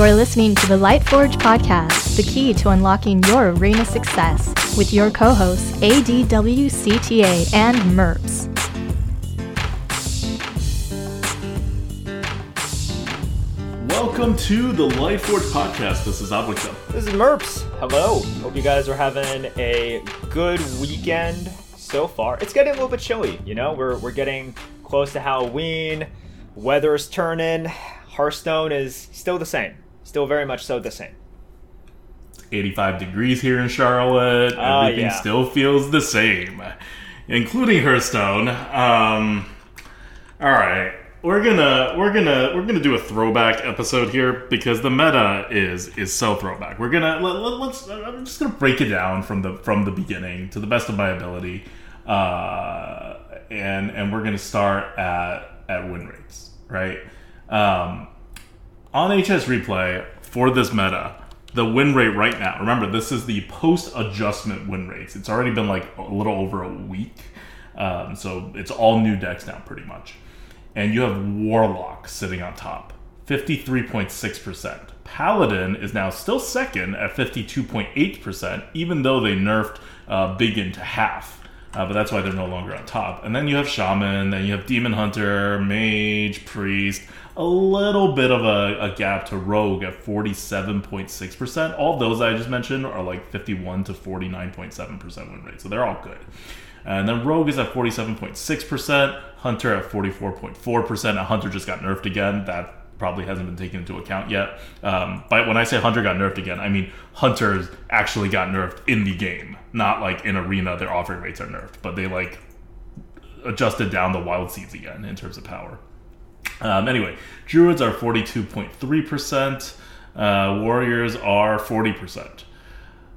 You're listening to the Lightforge podcast, the key to unlocking your arena success, with your co hosts ADWCTA and MERPS. Welcome to the Lightforge podcast. This is Oblicum. This is Merps. Hello. Hope you guys are having a good weekend so far. It's getting a little bit chilly, you know? We're, we're getting close to Halloween. Weather's turning. Hearthstone is still the same. Still very much so the same. 85 degrees here in Charlotte. Ah, Everything yeah. still feels the same, including Hearthstone. Um, all right, we're gonna we're gonna we're gonna do a throwback episode here because the meta is is so throwback. We're gonna let, let, let's. I'm just gonna break it down from the from the beginning to the best of my ability, uh, and and we're gonna start at at win rates, right? Um, on HS replay for this meta, the win rate right now. Remember, this is the post adjustment win rates. It's already been like a little over a week, um, so it's all new decks now, pretty much. And you have Warlock sitting on top, fifty three point six percent. Paladin is now still second at fifty two point eight percent, even though they nerfed uh, Biggin to half. Uh, but that's why they're no longer on top. And then you have Shaman, then you have Demon Hunter, Mage, Priest, a little bit of a, a gap to Rogue at 47.6%. All those I just mentioned are like 51 to 49.7% win rate, so they're all good. And then Rogue is at 47.6%, Hunter at 44.4%. Now, Hunter just got nerfed again. That probably hasn't been taken into account yet. Um, but when I say Hunter got nerfed again, I mean Hunter's actually got nerfed in the game, not like in Arena, their offering rates are nerfed, but they like adjusted down the wild seeds again in terms of power. Um, anyway, Druids are 42.3%, uh, Warriors are 40%.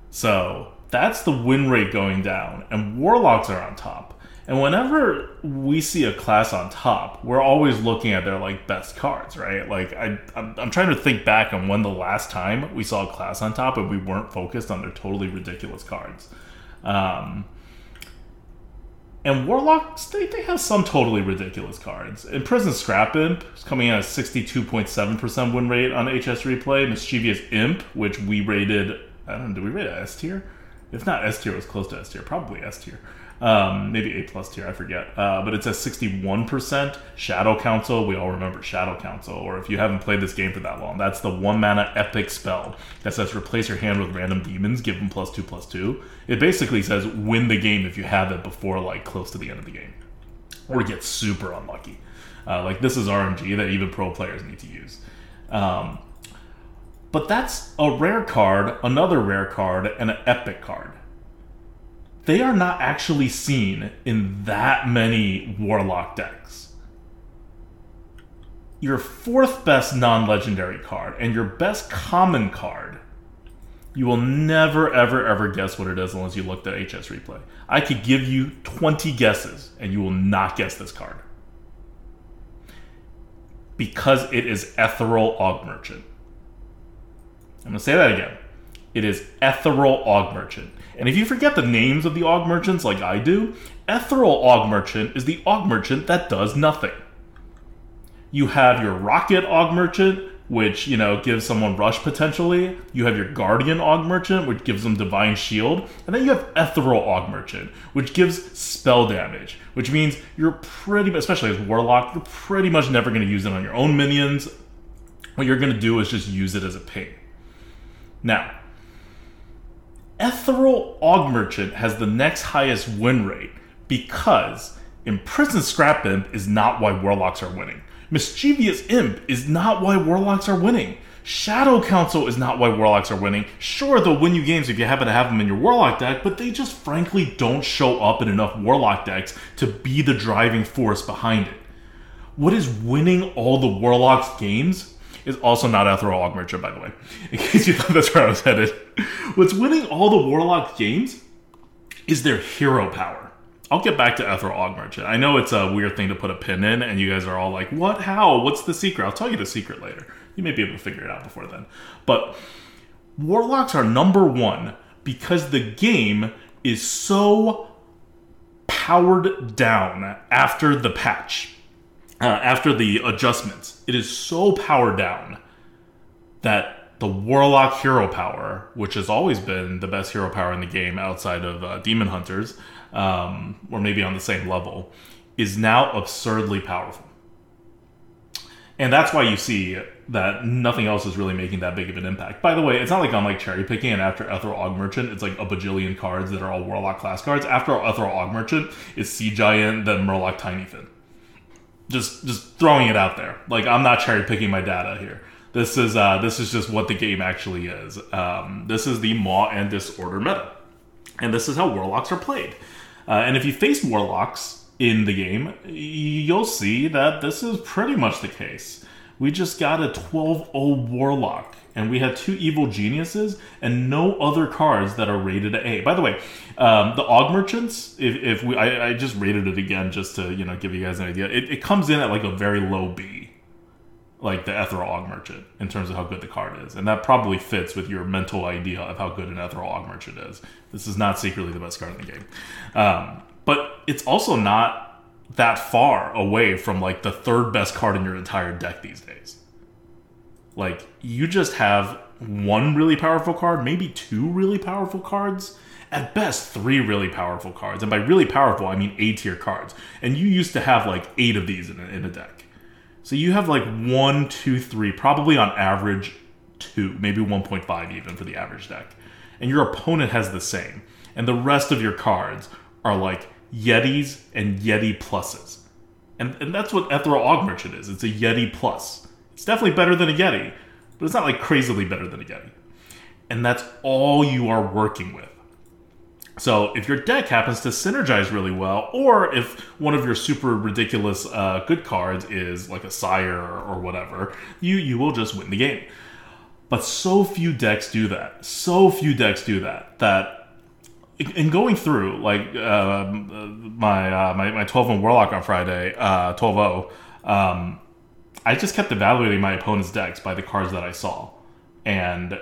So that's the win rate going down, and Warlocks are on top. And whenever we see a class on top, we're always looking at their like best cards, right? Like I, I'm, I'm trying to think back on when the last time we saw a class on top and we weren't focused on their totally ridiculous cards. Um, and Warlocks, they, they have some totally ridiculous cards. And Prison Scrap Imp is coming in at 62.7% win rate on HS Replay. Mischievous Imp, which we rated, I don't know, did we rate it S tier? If not S tier, it was close to S tier. Probably S tier. Um, maybe A plus tier, I forget. Uh, but it's at 61%. Shadow Council, we all remember Shadow Council. Or if you haven't played this game for that long, that's the one mana epic spell that says replace your hand with random demons, give them plus two plus two. It basically says win the game if you have it before like close to the end of the game. Or get super unlucky. Uh, like this is RNG that even pro players need to use. Um, but that's a rare card, another rare card, and an epic card they are not actually seen in that many Warlock decks. Your fourth best non legendary card and your best common card, you will never, ever, ever guess what it is unless you looked at HS replay. I could give you 20 guesses and you will not guess this card. Because it is Ethereal Augmerchant. I'm going to say that again. It is Ethereal Augmerchant. And if you forget the names of the Augmerchants like I do, Ethereal Augmerchant is the Augmerchant that does nothing. You have your Rocket Augmerchant, which, you know, gives someone rush potentially. You have your Guardian Augmerchant, which gives them Divine Shield. And then you have Ethereal Augmerchant, which gives spell damage, which means you're pretty, especially as Warlock, you're pretty much never going to use it on your own minions. What you're going to do is just use it as a ping. Now, Ethereal Augmerchant has the next highest win rate because Imprisoned Scrap Imp is not why Warlocks are winning. Mischievous Imp is not why Warlocks are winning. Shadow Council is not why Warlocks are winning. Sure, they'll win you games if you happen to have them in your Warlock deck, but they just frankly don't show up in enough Warlock decks to be the driving force behind it. What is winning all the Warlocks games is also not Ethereal Merchant, by the way, in case you thought that's where I was headed. What's winning all the Warlock games is their hero power. I'll get back to Ethereal Merchant. I know it's a weird thing to put a pin in, and you guys are all like, what? How? What's the secret? I'll tell you the secret later. You may be able to figure it out before then. But Warlocks are number one because the game is so powered down after the patch, uh, after the adjustments. It is so powered down that the Warlock hero power, which has always been the best hero power in the game outside of uh, Demon Hunters, um, or maybe on the same level, is now absurdly powerful. And that's why you see that nothing else is really making that big of an impact. By the way, it's not like I'm like cherry picking and after Ethereal Augmerchant, it's like a bajillion cards that are all Warlock class cards. After Ethereal Augmerchant is Sea Giant, then Murloc Tinyfin. Just just throwing it out there. Like I'm not cherry picking my data here. This is uh, this is just what the game actually is. Um, this is the Maw and Disorder meta, and this is how Warlocks are played. Uh, and if you face Warlocks in the game, you'll see that this is pretty much the case. We just got a 12 0 Warlock, and we had two Evil Geniuses and no other cards that are rated A. By the way, um, the Augmerchants, if, if we, I, I, just rated it again just to you know give you guys an idea. It, it comes in at like a very low B, like the Ethereal Augmerchant, in terms of how good the card is, and that probably fits with your mental idea of how good an Ethereal Augmerchant is. This is not secretly the best card in the game. Um, but it's also not that far away from like the third best card in your entire deck these days. Like you just have one really powerful card, maybe two really powerful cards, at best three really powerful cards. And by really powerful, I mean A tier cards. And you used to have like eight of these in a, in a deck. So you have like one, two, three, probably on average two, maybe 1.5 even for the average deck. And your opponent has the same. And the rest of your cards are like Yetis and Yeti pluses. And, and that's what Ethereal Augmerchant is. It's a Yeti plus. It's definitely better than a Yeti, but it's not like crazily better than a Yeti. And that's all you are working with. So if your deck happens to synergize really well, or if one of your super ridiculous uh, good cards is like a Sire or whatever, you you will just win the game. But so few decks do that. So few decks do that that in going through like uh, my, uh, my my 12 and warlock on Friday, uh, 12 um, I just kept evaluating my opponent's decks by the cards that I saw, and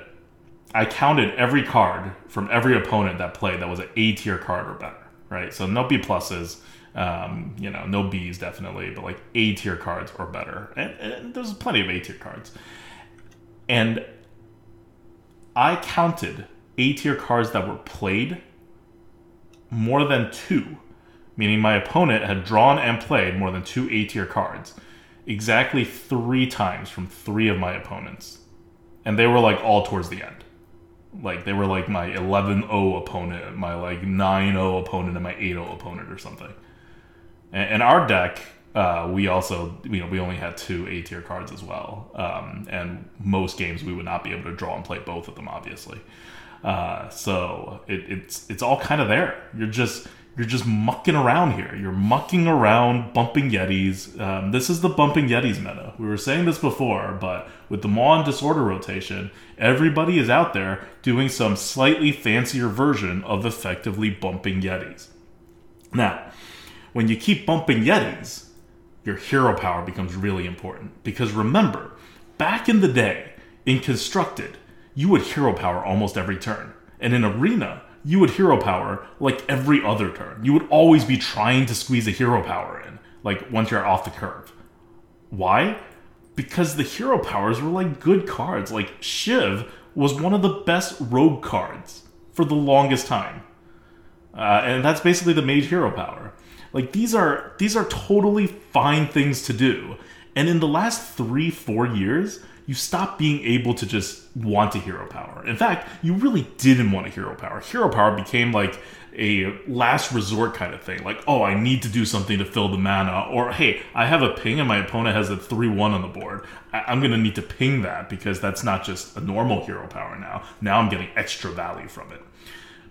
I counted every card from every opponent that played that was an A tier card or better. Right, so no B pluses, um, you know, no Bs definitely, but like A tier cards or better, and, and there's plenty of A tier cards, and I counted A tier cards that were played more than two, meaning my opponent had drawn and played more than two A tier cards, exactly three times from three of my opponents. And they were like all towards the end. Like they were like my 11 0 opponent, my like 9 0 opponent, and my 8 0 opponent or something. And, and our deck, uh, we also, you know, we only had two A tier cards as well. Um, and most games we would not be able to draw and play both of them, obviously. Uh, so it, it's it's all kind of there. You're just you're just mucking around here. You're mucking around, bumping Yetis. Um, this is the bumping Yetis meta. We were saying this before, but with the Maw and Disorder rotation, everybody is out there doing some slightly fancier version of effectively bumping Yetis. Now, when you keep bumping Yetis, your hero power becomes really important. Because remember, back in the day, in Constructed, you would hero power almost every turn. And in Arena, you would hero power like every other turn. You would always be trying to squeeze a hero power in, like once you're off the curve. Why? Because the hero powers were like good cards. Like Shiv was one of the best rogue cards for the longest time. Uh, and that's basically the mage hero power. Like these are these are totally fine things to do. And in the last three, four years, you stop being able to just want a hero power. In fact, you really didn't want a hero power. Hero power became like a last resort kind of thing. Like, oh, I need to do something to fill the mana, or hey, I have a ping and my opponent has a 3 1 on the board. I- am going to need to ping that because that's not just a normal hero power now. Now I'm getting extra value from it.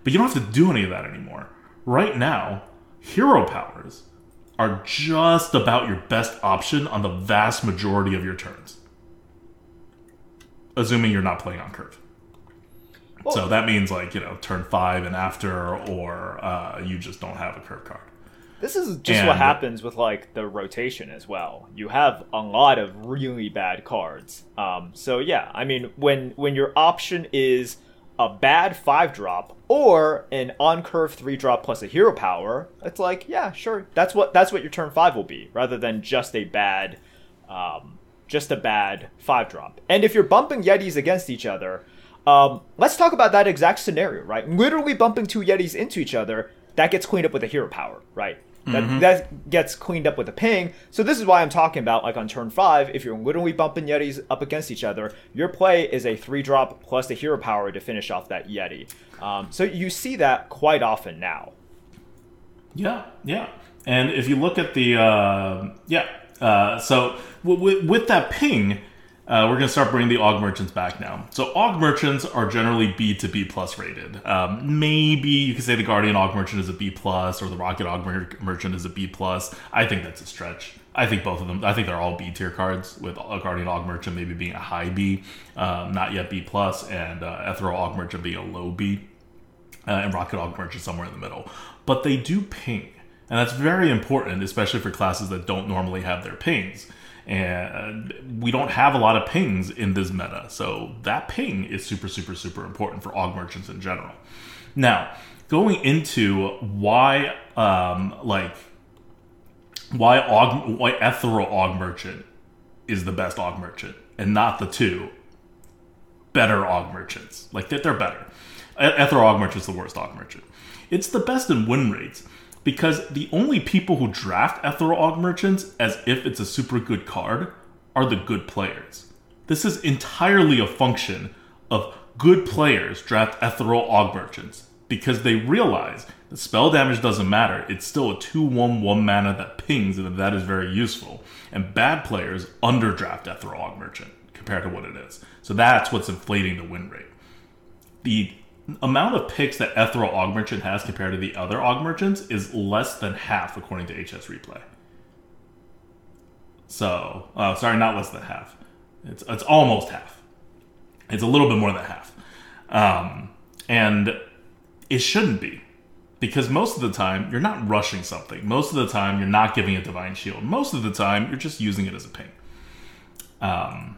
But you don't have to do any of that anymore. Right now, hero powers are just about your best option on the vast majority of your turns assuming you're not playing on curve. So that means like you know turn five and after, or uh, you just don't have a curve card. This is just and, what happens with like the rotation as well. You have a lot of really bad cards. Um, so yeah, I mean when when your option is a bad five drop or an on curve three drop plus a hero power, it's like yeah, sure, that's what that's what your turn five will be, rather than just a bad um, just a bad five drop. And if you're bumping Yetis against each other, um, let's talk about that exact scenario, right? Literally bumping two Yetis into each other, that gets cleaned up with a hero power, right? That, Mm-hmm. that gets cleaned up with a ping. So this is why I'm talking about like on turn five, if you're literally bumping Yetis up against each other, your play is a three drop plus the hero power to finish off that Yeti. Um, so you see that quite often now. Yeah, yeah. And if you look at the uh, yeah, uh, so w- w- with that ping, uh, we're gonna start bringing the aug merchants back now. So aug merchants are generally B to B plus rated. Um, maybe you could say the guardian aug merchant is a B plus, or the rocket aug mer- merchant is a B plus. I think that's a stretch. I think both of them. I think they're all B tier cards, with a guardian aug merchant maybe being a high B, um, not yet B plus, and uh, ethereal aug merchant being a low B uh, and Rocket Aug Merchant somewhere in the middle. But they do ping, and that's very important, especially for classes that don't normally have their pings. And we don't have a lot of pings in this meta, so that ping is super, super, super important for Aug Merchants in general. Now, going into why, um, like, why why Ethereal Aug Merchant is the best Aug Merchant, and not the two better Aug Merchants. Like, they're, better. Ethereal Aug Merchant's the worst Aug Merchant. It's the best in win rates because the only people who draft Ethereal Aug Merchants as if it's a super good card are the good players. This is entirely a function of good players draft Ethereal Aug Merchants because they realize that spell damage doesn't matter. It's still a 2 1 1 mana that pings, and that is very useful. And bad players underdraft Ethereal Aug Merchant compared to what it is. So that's what's inflating the win rate the amount of picks that Ethereal Aug Merchant has compared to the other Aug Merchants is less than half, according to HS Replay. So, uh, sorry, not less than half. It's it's almost half. It's a little bit more than half, um, and it shouldn't be because most of the time you're not rushing something. Most of the time you're not giving a divine shield. Most of the time you're just using it as a ping. Um,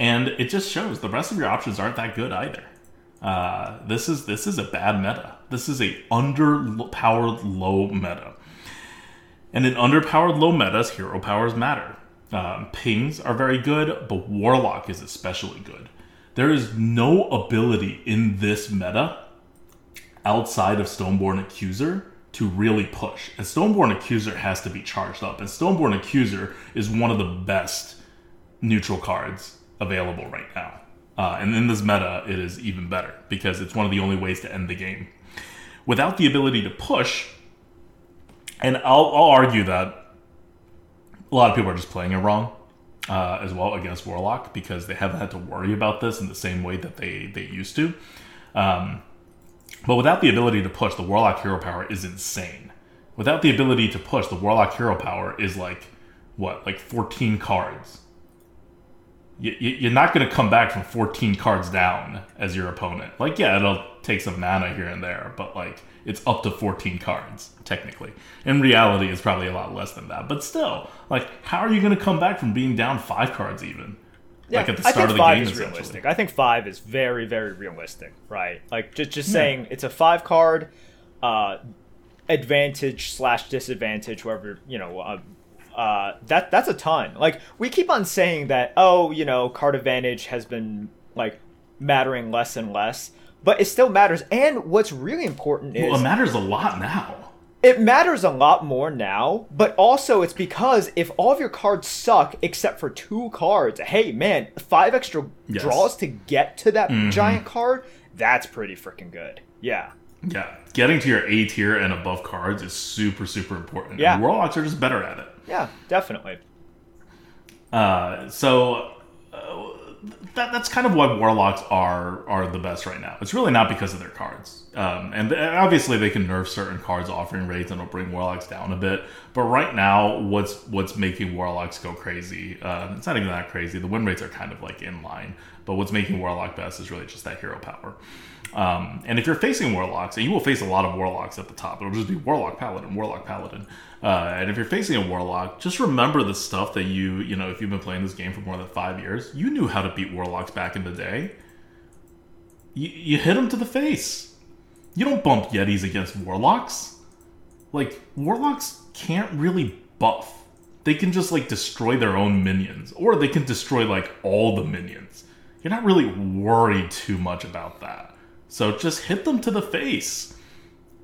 and it just shows the rest of your options aren't that good either. Uh, this is this is a bad meta. This is a underpowered low meta. And in underpowered low metas, hero powers matter. Um, pings are very good, but Warlock is especially good. There is no ability in this meta outside of Stoneborn Accuser to really push. And Stoneborn Accuser has to be charged up. And Stoneborn Accuser is one of the best neutral cards available right now. Uh, and in this meta, it is even better because it's one of the only ways to end the game. Without the ability to push, and I'll, I'll argue that a lot of people are just playing it wrong uh, as well against Warlock because they haven't had to worry about this in the same way that they, they used to. Um, but without the ability to push, the Warlock hero power is insane. Without the ability to push, the Warlock hero power is like, what, like 14 cards you're not going to come back from 14 cards down as your opponent. Like, yeah, it'll take some mana here and there, but like it's up to 14 cards technically. In reality, it's probably a lot less than that. But still, like, how are you going to come back from being down five cards even? like at the I start think of the five game, is realistic. I think five is very, very realistic, right? Like just just saying it's a five card uh, advantage slash disadvantage, wherever you know. Uh, uh, that that's a ton. Like we keep on saying that, oh, you know, card advantage has been like mattering less and less, but it still matters. And what's really important is Well, it matters a lot now. it matters a lot more now, but also it's because if all of your cards suck except for two cards, hey man, five extra Yes. draws to get to that giant card, that's pretty freaking good. Yeah. Yeah, getting to your A tier and above cards is super, super important. Yeah. And Warlocks are just better at it. Yeah, definitely. Uh, so uh, that, that's kind of why warlocks are are the best right now. It's really not because of their cards, um, and obviously they can nerf certain cards offering rates and it'll bring warlocks down a bit. But right now, what's what's making warlocks go crazy? Uh, it's not even that crazy. The win rates are kind of like in line. But what's making warlock best is really just that hero power. Um, and if you're facing warlocks, and you will face a lot of warlocks at the top, it'll just be warlock paladin, warlock paladin. Uh, and if you're facing a warlock, just remember the stuff that you, you know, if you've been playing this game for more than five years, you knew how to beat warlocks back in the day. You, you hit them to the face. You don't bump yetis against warlocks. Like warlocks can't really buff. they can just like destroy their own minions, or they can destroy like all the minions. You're not really worried too much about that. So just hit them to the face.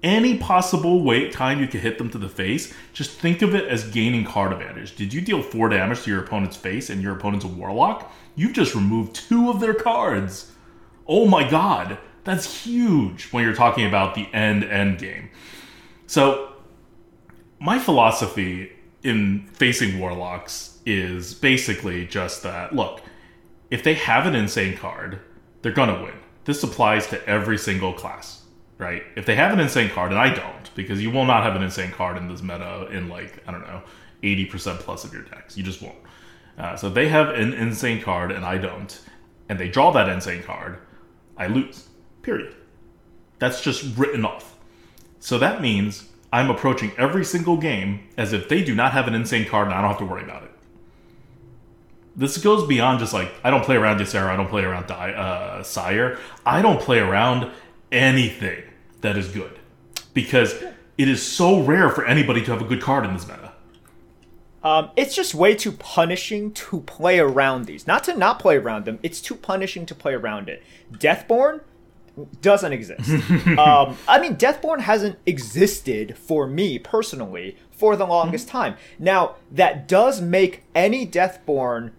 Any possible wait time you can hit them to the face, just think of it as gaining card advantage. Did you deal four damage to your opponent's face and your opponent's a warlock? You've just removed two of their cards. Oh my god, that's huge when you're talking about the end end game. So, my philosophy in facing warlocks is basically just that look, if they have an insane card, they're gonna win. This applies to every single class, right? If they have an insane card, and I don't, because you will not have an insane card in this meta in like, I don't know, 80% plus of your decks. You just won't. Uh, so they have an insane card, and I don't, and they draw that insane card, I lose. Period. That's just written off. So that means I'm approaching every single game as if they do not have an insane card and I don't have to worry about it. This goes beyond just like, I don't play around Ysera, I don't play around uh, Sire. I don't play around anything that is good. Because it is so rare for anybody to have a good card in this meta. Um, it's just way too punishing to play around these. Not to not play around them, it's too punishing to play around it. Deathborn doesn't exist. um, I mean, Deathborn hasn't existed for me personally for the longest Mm-hmm. time. Now, that does make any Deathborn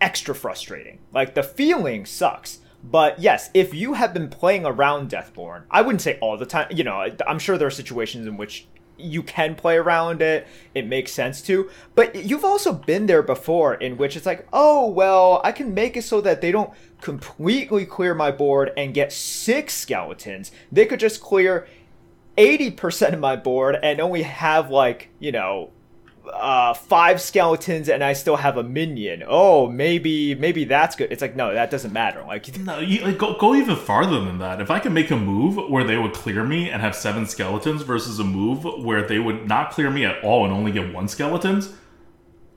extra frustrating. Like, the feeling sucks. But yes, if you have been playing around Deathborn, I wouldn't say all the time. You know, I'm sure there are situations in which you can play around it. It makes sense to. But you've also been there before in which it's like, oh, well, I can make it so that they don't completely clear my board and get six skeletons. They could just clear 80% of my board and only have, like, you know, uh, five skeletons and I still have a minion. Oh, maybe maybe that's good. It's like no, that doesn't matter. Like No, you, like, go, go even farther than that. If I can make a move where they would clear me and have seven skeletons versus a move where they would not clear me at all and only get one skeletons,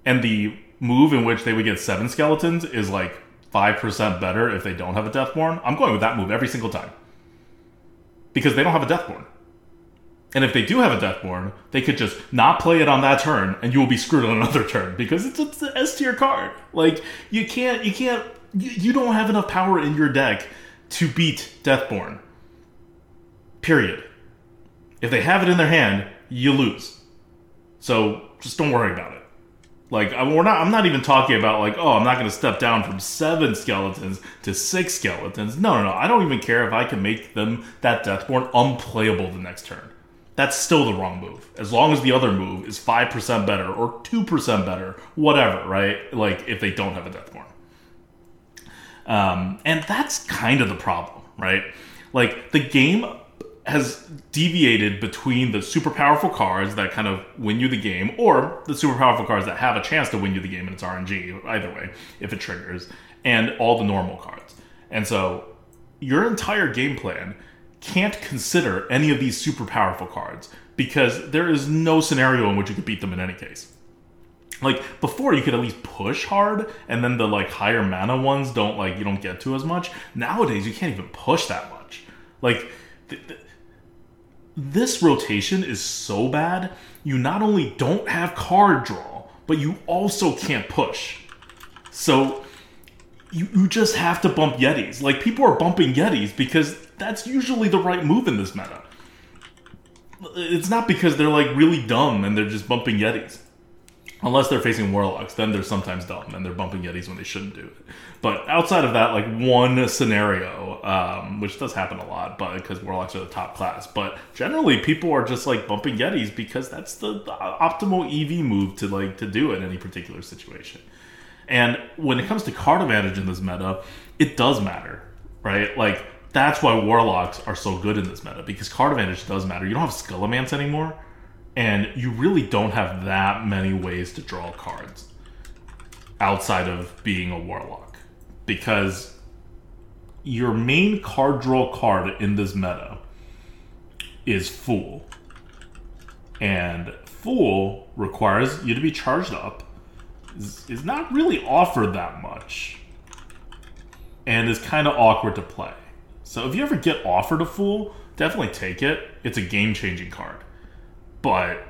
and the move in which they would get seven skeletons is like 5% better if they don't have a Deathborn, I'm going with that move every single time. Because they don't have a Deathborn. And if they do have a Deathborn, they could just not play it on that turn, and you will be screwed on another turn because it's, it's an S tier card. Like you can't, you can't, you, you don't have enough power in your deck to beat Deathborn. Period. If they have it in their hand, you lose. So just don't worry about it. Like I- we're not, I'm not even talking about like, oh, I'm not going to step down from seven skeletons to six skeletons. No, no, no. I don't even care if I can make them that Deathborn unplayable the next turn. That's still the wrong move. As long as the other move is five percent better or two percent better, whatever, right? Like if they don't have a Deathborn. Um, and that's kind of the problem, right? Like the game has deviated between the super powerful cards that kind of win you the game, or the super powerful cards that have a chance to win you the game and it's RNG, either way, if it triggers, and all the normal cards. And so your entire game plan can't consider any of these super powerful cards because there is no scenario in which you could beat them in any case. Like before you could at least push hard and then the like higher mana ones don't like you don't get to as much. Nowadays you can't even push that much. Like th- th- this rotation is so bad you not only don't have card draw but you also can't push. So you, you just have to bump yetis. Like people are bumping yetis because that's usually the right move in this meta. It's not because they're like really dumb and they're just bumping yetis. Unless they're facing warlocks then they're sometimes dumb and they're bumping yetis when they shouldn't do it. But outside of that like one scenario um, which does happen a lot but because warlocks are the top class but generally people are just like bumping yetis because that's the, the optimal ev move to like to do in any particular situation. And when it comes to card advantage in this meta it does matter right? Like that's why warlocks are so good in this meta because card advantage does matter. You don't have Scholomance anymore and you really don't have that many ways to draw cards outside of being a warlock because your main card draw card in this meta is fool. And fool requires you to be charged up is, is not really offered that much and is kind of awkward to play so if you ever get offered a fool definitely take it it's a game changing card but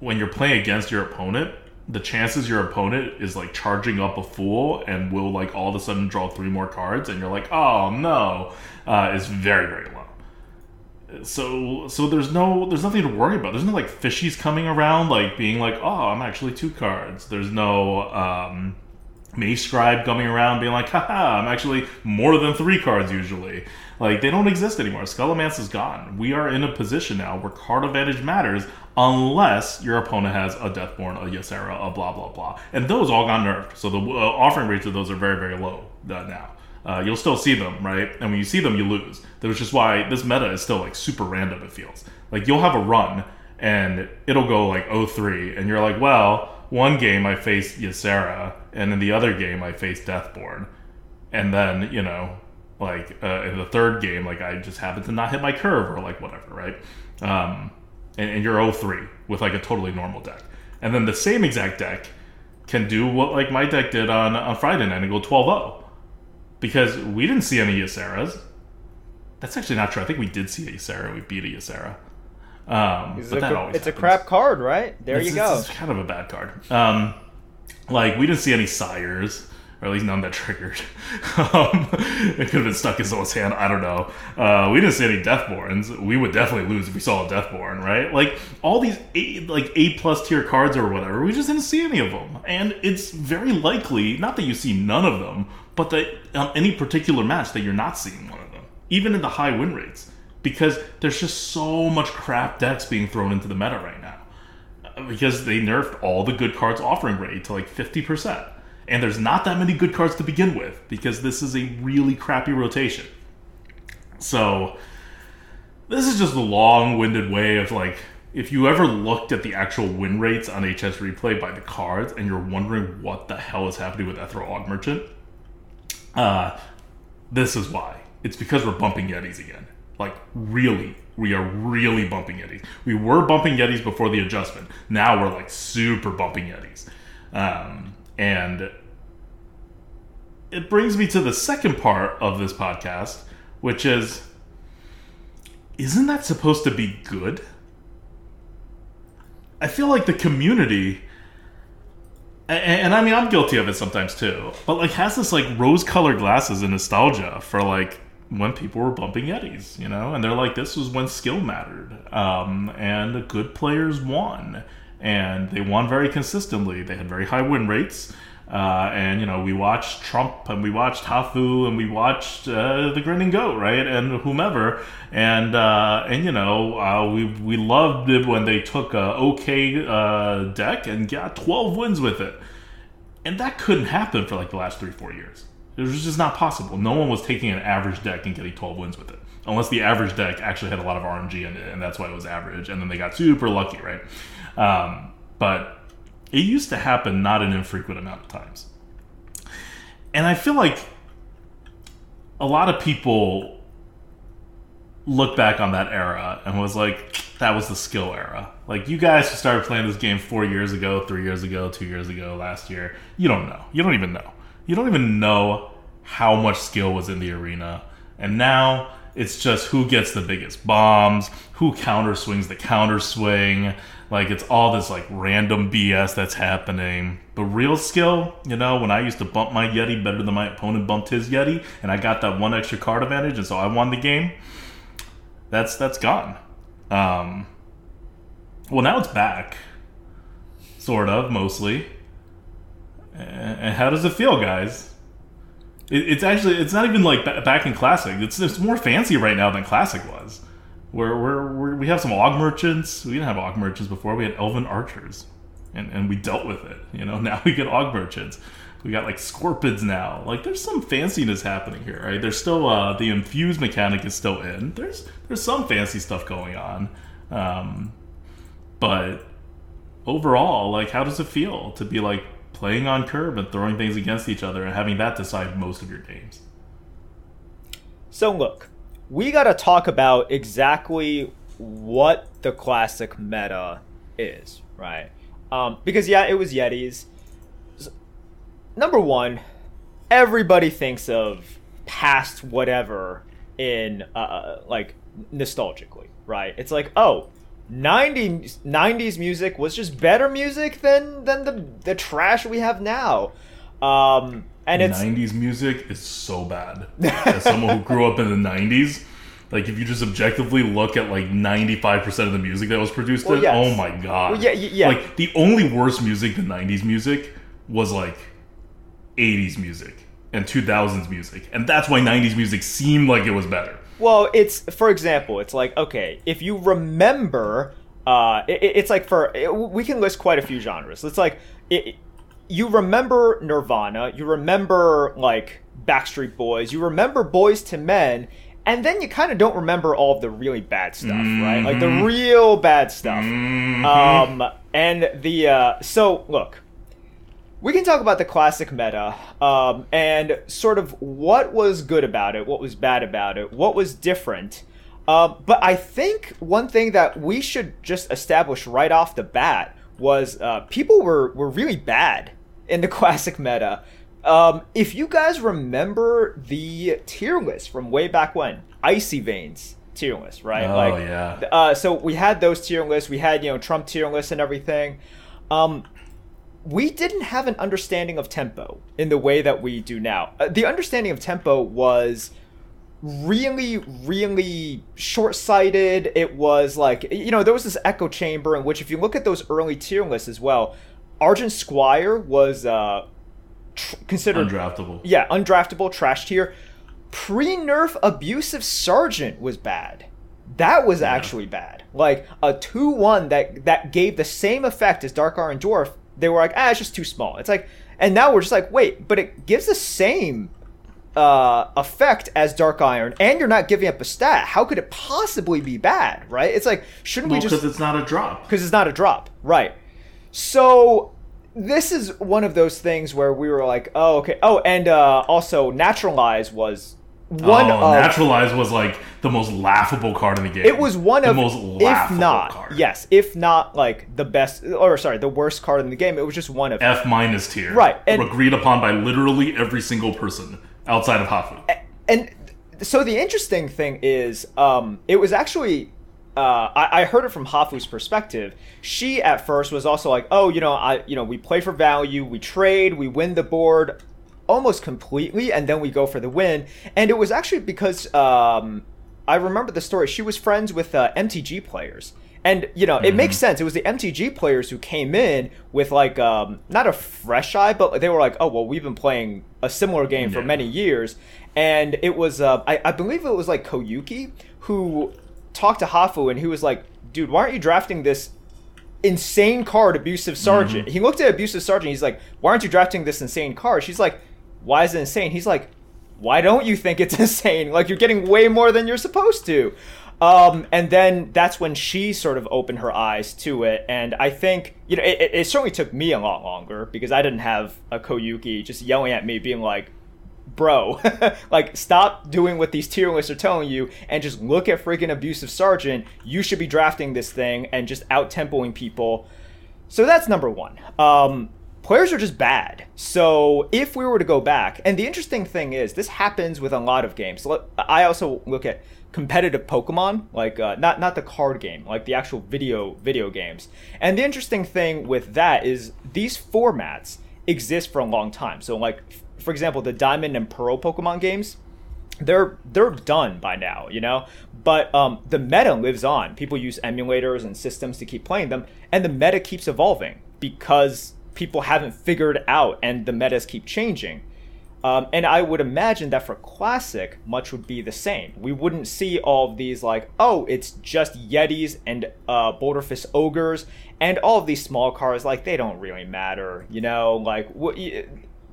when you're playing against your opponent, the chances your opponent is like charging up a fool and will like all of a sudden draw three more cards, and you're like, oh no, uh, is very very low so so there's no there's nothing to worry about. There's no like fishies coming around like being like, oh, I'm actually two cards. There's no um, Maze Scribe coming around being like, haha, I'm actually more than three cards usually. Like they don't exist anymore. Scholomance is gone. We are in a position now where card advantage matters unless your opponent has a Deathborn, a Ysera, a blah blah blah, and those all got nerfed. So the uh, offering rates of those are very very low uh, now uh, you'll still see them, right? And when you see them, you lose. Which just why this meta is still like super random. It feels like you'll have a run and it'll go like 0-3, and you're like, well, one game I faced Ysera, and in the other game I faced Deathborn, and then you know, like uh, in the third game, like I just happened to not hit my curve or like whatever, right? Um, and, and you're 0-3 with like a totally normal deck, and then the same exact deck can do what like my deck did on on Friday night and go 12-0 because we didn't see any Yseras. That's actually not true. I think we did see a Ysera. We beat a Ysera. Um, but that always it's happens. a crap card, right? There it's, you go. It's kind of a bad card. Um, like we didn't see any sires, or at least none that triggered. um, it could have been stuck in someone's hand. I don't know. Uh, we didn't see any Deathborns. We would definitely lose if we saw a Deathborn, right? Like all these a, like A plus tier cards or whatever. We just didn't see any of them, and it's very likely not that you see none of them, but that on any particular match that you're not seeing one of them, even in the high win rates, because there's just so much crap decks being thrown into the meta right now. Because they nerfed all the good cards offering rate to like 50%. And there's not that many good cards to begin with, because this is a really crappy rotation. So, this is just a long winded way of like, if you ever looked at the actual win rates on HS Replay by the cards and you're wondering what the hell is happening with Ethereal Augmerchant, uh, this is why. It's because we're bumping Yetis again. Like, really, we are really bumping Yetis. We were bumping Yetis before the adjustment. Now we're like super bumping Yetis. Um, and it brings me to the second part of this podcast, which is isn't that supposed to be good? I feel like the community and, and, I mean, I'm guilty of it sometimes too. But like, has this like rose-colored glasses and nostalgia for like when people were bumping Yetis, you know? And they're like, this was when skill mattered, um, and the good players won, and they won very consistently. They had very high win rates. Uh, and you know we watched Trump and we watched Hafu and we watched uh, the Grinning Goat, right, and whomever, and uh, and you know uh, we we loved it when they took a okay uh, deck and got twelve wins with it, and that couldn't happen for like the last three four years. It was just not possible. No one was taking an average deck and getting twelve wins with it, unless the average deck actually had a lot of RNG in it, and that's why it was average. And then they got super lucky, right? Um, but it used to happen not an infrequent amount of times. And I feel like a lot of people look back on that era and was like, that was the skill era. Like, you guys who started playing this game four years ago, three years ago, two years ago, last year, you don't know. You don't even know. You don't even know how much skill was in the arena. And now it's just who gets the biggest bombs, who counter swings the counter swing, like it's all this like random BS that's happening. But real skill, you know, when I used to bump my Yeti better than my opponent bumped his Yeti, and I got that one extra card advantage, and so I won the game. That's that's gone. Um, well, now it's back, sort of, mostly. And how does it feel, guys? it's actually it's not even like back in classic. It's it's more fancy right now than classic was. We're, we're, we have some Augmerchants. We didn't have Augmerchants before. We had Elven archers, and, and we dealt with it. You know, now we get Augmerchants. We got like scorpions now. Like there's some fanciness happening here, right? There's still uh, the infused mechanic is still in. There's there's some fancy stuff going on, um, but overall, like, how does it feel to be like playing on curb and throwing things against each other and having that decide most of your games? So look, we got to talk about exactly what the classic meta is, right? Um, because yeah, it was Yetis. Number one, everybody thinks of past whatever in uh, uh, like nostalgically, right? It's like, oh, 90s 90s music was just better music than than the the trash we have now. Um and it's 90s music is so bad. As someone who grew up in the 90s, like if you just objectively look at like 95% of the music that was produced Well, then, yes. oh my god. Well, yeah, yeah. Like the only worse music than 90s music was like 80s music and 2000s music. And that's why 90s music seemed like it was better. Well, it's for example, it's like okay, if you remember, uh, it, it's like for it, we can list quite a few genres. It's like it, you remember Nirvana, you remember like Backstreet Boys, you remember Boyz II Men, and then you kind of don't remember all the really bad stuff, right? Like the real bad stuff. Um, and the uh, so look, we can talk about the classic meta um, and sort of what was good about it, what was bad about it, what was different. Uh, but I think one thing that we should just establish right off the bat was uh, people were, were really bad in the classic meta. Um, if you guys remember the tier list from way back when, Icy Veins tier list, right? Oh, yeah. Uh, so we had those tier lists. We had you know Trump tier lists and everything. Um, we didn't have an understanding of tempo in the way that we do now. Uh, the understanding of tempo was really, really short sighted. It was like, you know, there was this echo chamber in which, if you look at those early tier lists as well, Argent Squire was uh, tr- considered Undraftable. yeah, undraftable, trash tier. Pre nerf abusive sergeant was bad. That was actually bad. Like a two one that that gave the same effect as Dark Iron Dwarf. They were like, ah, it's just too small. It's like, and now we're just like, wait, but it gives the same uh, effect as Dark Iron, and you're not giving up a stat. How could it possibly be bad, right? It's like, shouldn't Well, we just because it's not a drop. because it's not a drop, right? So this is one of those things where we were like, oh, okay. Oh, and uh, also Naturalize was one oh, of Naturalize was like the most laughable card in the game. it was one the of the most if laughable not card. yes, if not like the best or sorry, the worst card in the game. It was just one of F minus tier. Right, and- agreed upon by literally every single person outside of Hafu. and so the interesting thing is, um, it was actually. Uh, I, I heard it from Hafu's perspective. She at first was also like, "Oh, you know, I, you know, we play for value, we trade, we win the board, almost completely, and then we go for the win." And it was actually because um, I remember the story. She was friends with uh, MTG players, and you know, it makes sense. It was the MTG players who came in with like um, not a fresh eye, but they were like, "Oh, well, we've been playing a similar game for many years," and it was uh, I, I believe it was like Koyuki who talked to Hafu, and he was like, "Dude, why aren't you drafting this?" insane card abusive sergeant he looked at abusive sergeant he's like why aren't you drafting this insane card she's like why is it insane? He's like why don't you think it's insane? Like you're getting way more than you're supposed to. Um, and then that's when she sort of opened her eyes to it. And i think you know it, it- certainly took me a lot longer because i didn't have a koyuki just yelling at me being like bro like stop doing what these tier lists are telling you and just look at freaking abusive sergeant. You should be drafting this thing and just out tempoing people. So that's number one. Um players are just bad so if we were to go back and the interesting thing is this happens with a lot of games i also look at competitive pokemon like uh, not not the card game like the actual video video games and the interesting thing with that is these formats exist for a long time so like for example the diamond and pearl pokemon games they're they're done by now, you know. But um, the meta lives on. People use emulators and systems to keep playing them, and the meta keeps evolving because people haven't figured out, and the metas keep changing. Um, and I would imagine that for classic, much would be the same. We wouldn't see all of these like, oh, it's just Yetis and uh, ogres, and all of these small cars. Like they don't really matter, you know. Like what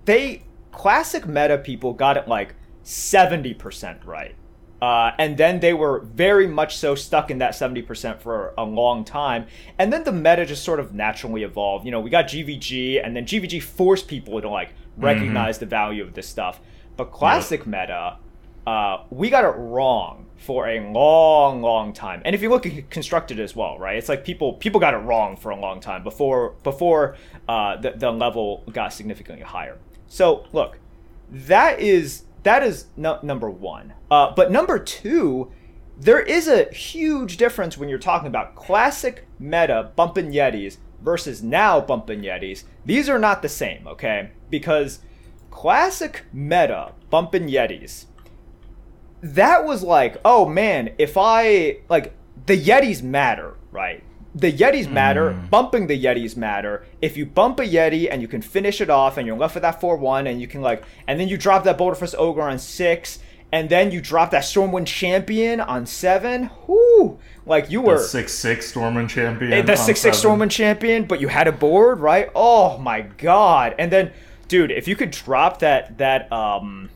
they classic meta people got it like 70% right. Uh, and then they were very much so stuck in that 70% for a long time. And then the meta just sort of naturally evolved. You know, we got GVG, and then GVG forced people to like recognize the value of this stuff. But classic meta, uh, we got it wrong for a long, long time. And if you look at constructed as well, right? It's like people people got it wrong for a long time before before uh, the the level got significantly higher. So look, that is that is no, number one. Uh, but number two, there is a huge difference when you're talking about classic meta bumping Yetis versus now bumping Yetis. These are not the same, okay? Because classic meta bumping Yetis, that was like, oh man, if I like the Yetis matter, right? The Yetis matter, bumping the Yetis matter. If you bump a Yeti and you can finish it off and you're left with that 4 1 and you can like, and then you drop that Boulder Fist Ogre on 6 and then you drop that Stormwind Champion on 7, whoo! Like you were. The six six Stormwind champion. The on six six seven. Stormwind champion, but you had a board, right? Oh my god! And then, dude, if you could drop that that um,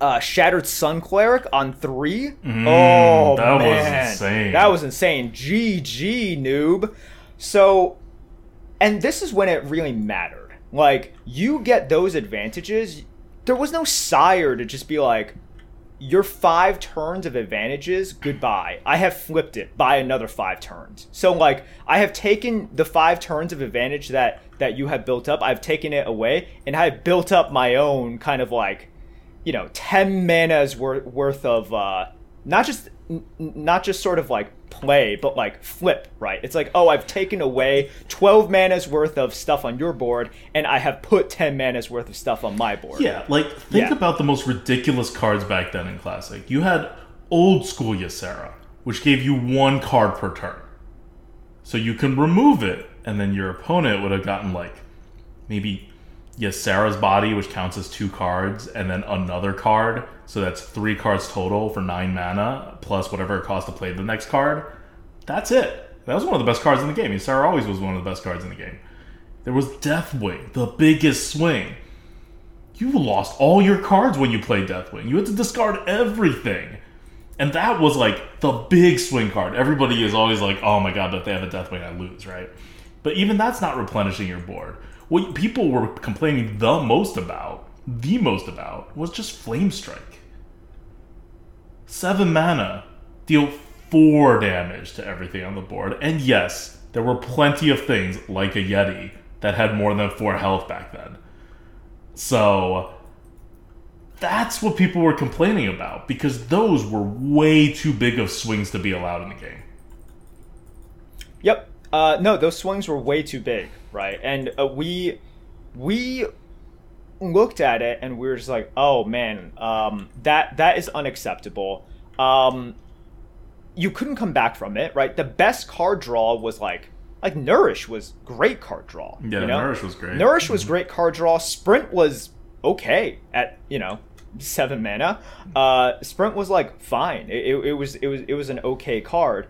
uh, Shattered Sun Cleric on three. Mm, that was insane. that was insane. GG noob. So, and this is when it really mattered. Like you get those advantages. There was no sire to just be like, your five turns of advantages, goodbye. I have flipped it by another five turns. So like I have taken the five turns of advantage that that you have built up, I've taken it away, and I've built up my own kind of like, you know, ten mana's worth worth of uh not just n- not just sort of like play, but like flip, right? It's like, oh, I've taken away 12 mana's worth of stuff on your board, and I have put 10 mana's worth of stuff on my board. Yeah, like think Yeah. about the most ridiculous cards back then in Classic. You had old school Ysera, which gave you one card per turn. So you can remove it, and then your opponent would have gotten like maybe Ysera's body, which counts as two cards, and then another card. So that's three cards total for nine mana, plus whatever it costs to play the next card. That's it. That was one of the best cards in the game. Ysera always was one of the best cards in the game. There was Deathwing, the biggest swing. You lost all your cards when you played Deathwing. You had to discard everything. And that was like the big swing card. Everybody is always like, oh my god, but they have a Deathwing, I lose, right? But even that's not replenishing your board. What people were complaining the most about, the most about, was just Flame Strike. Seven mana, deal four damage to everything on the board. And yes, there were plenty of things like a Yeti that had more than four health back then. So that's what people were complaining about because those were way too big of swings to be allowed in the game. Yep. Uh, no, those swings were way too big, right? And uh, we we looked at it and we were just like, oh man, um, that that is unacceptable. Um, you couldn't come back from it, right? The best card draw was like like Nourish was great card draw. Yeah, you know? Nourish was great. Mm-hmm. Nourish was great card draw. Sprint was okay at you know seven mana. Uh, Sprint was like fine. It, it, it was it was it was an okay card.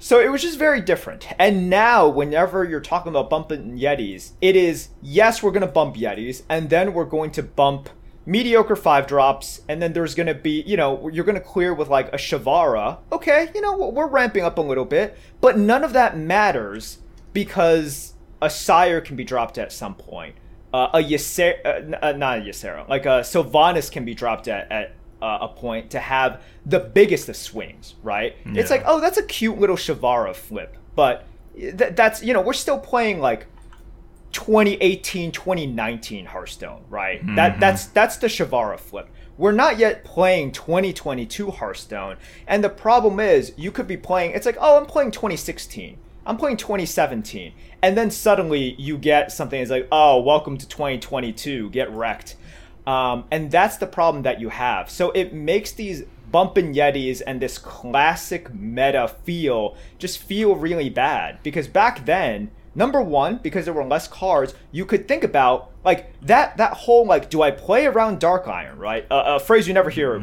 So it was just very different. And now, whenever you're talking about bumping Yetis, it is yes, we're gonna bump Yetis, and then we're going to bump mediocre five drops, and then there's gonna be, you know, you're gonna clear with like a Shavara. Okay, you know, we're ramping up a little bit, but none of that matters because a Sire can be dropped at some point. Uh, a Ysera, uh, uh, not a Ysera, like a Sylvanas can be dropped at, at uh, a point to have the biggest of swings, right? It's like, oh, that's a cute little Shavara flip, but th- that's, you know, we're still playing like 2018 2019 Hearthstone, right? That that's that's the Shavara flip. We're not yet playing 2022 Hearthstone, and the problem is you could be playing. It's like, oh, I'm playing 2016. I'm playing 2017, and then suddenly you get something. that's like, oh, welcome to 2022. Get wrecked. Um, and that's the problem that you have. So it makes these bumpin' Yetis and this classic meta feel just feel really bad because back then number one because there were less cards you could think about like that that whole like do i play around dark iron right uh, a phrase you never hear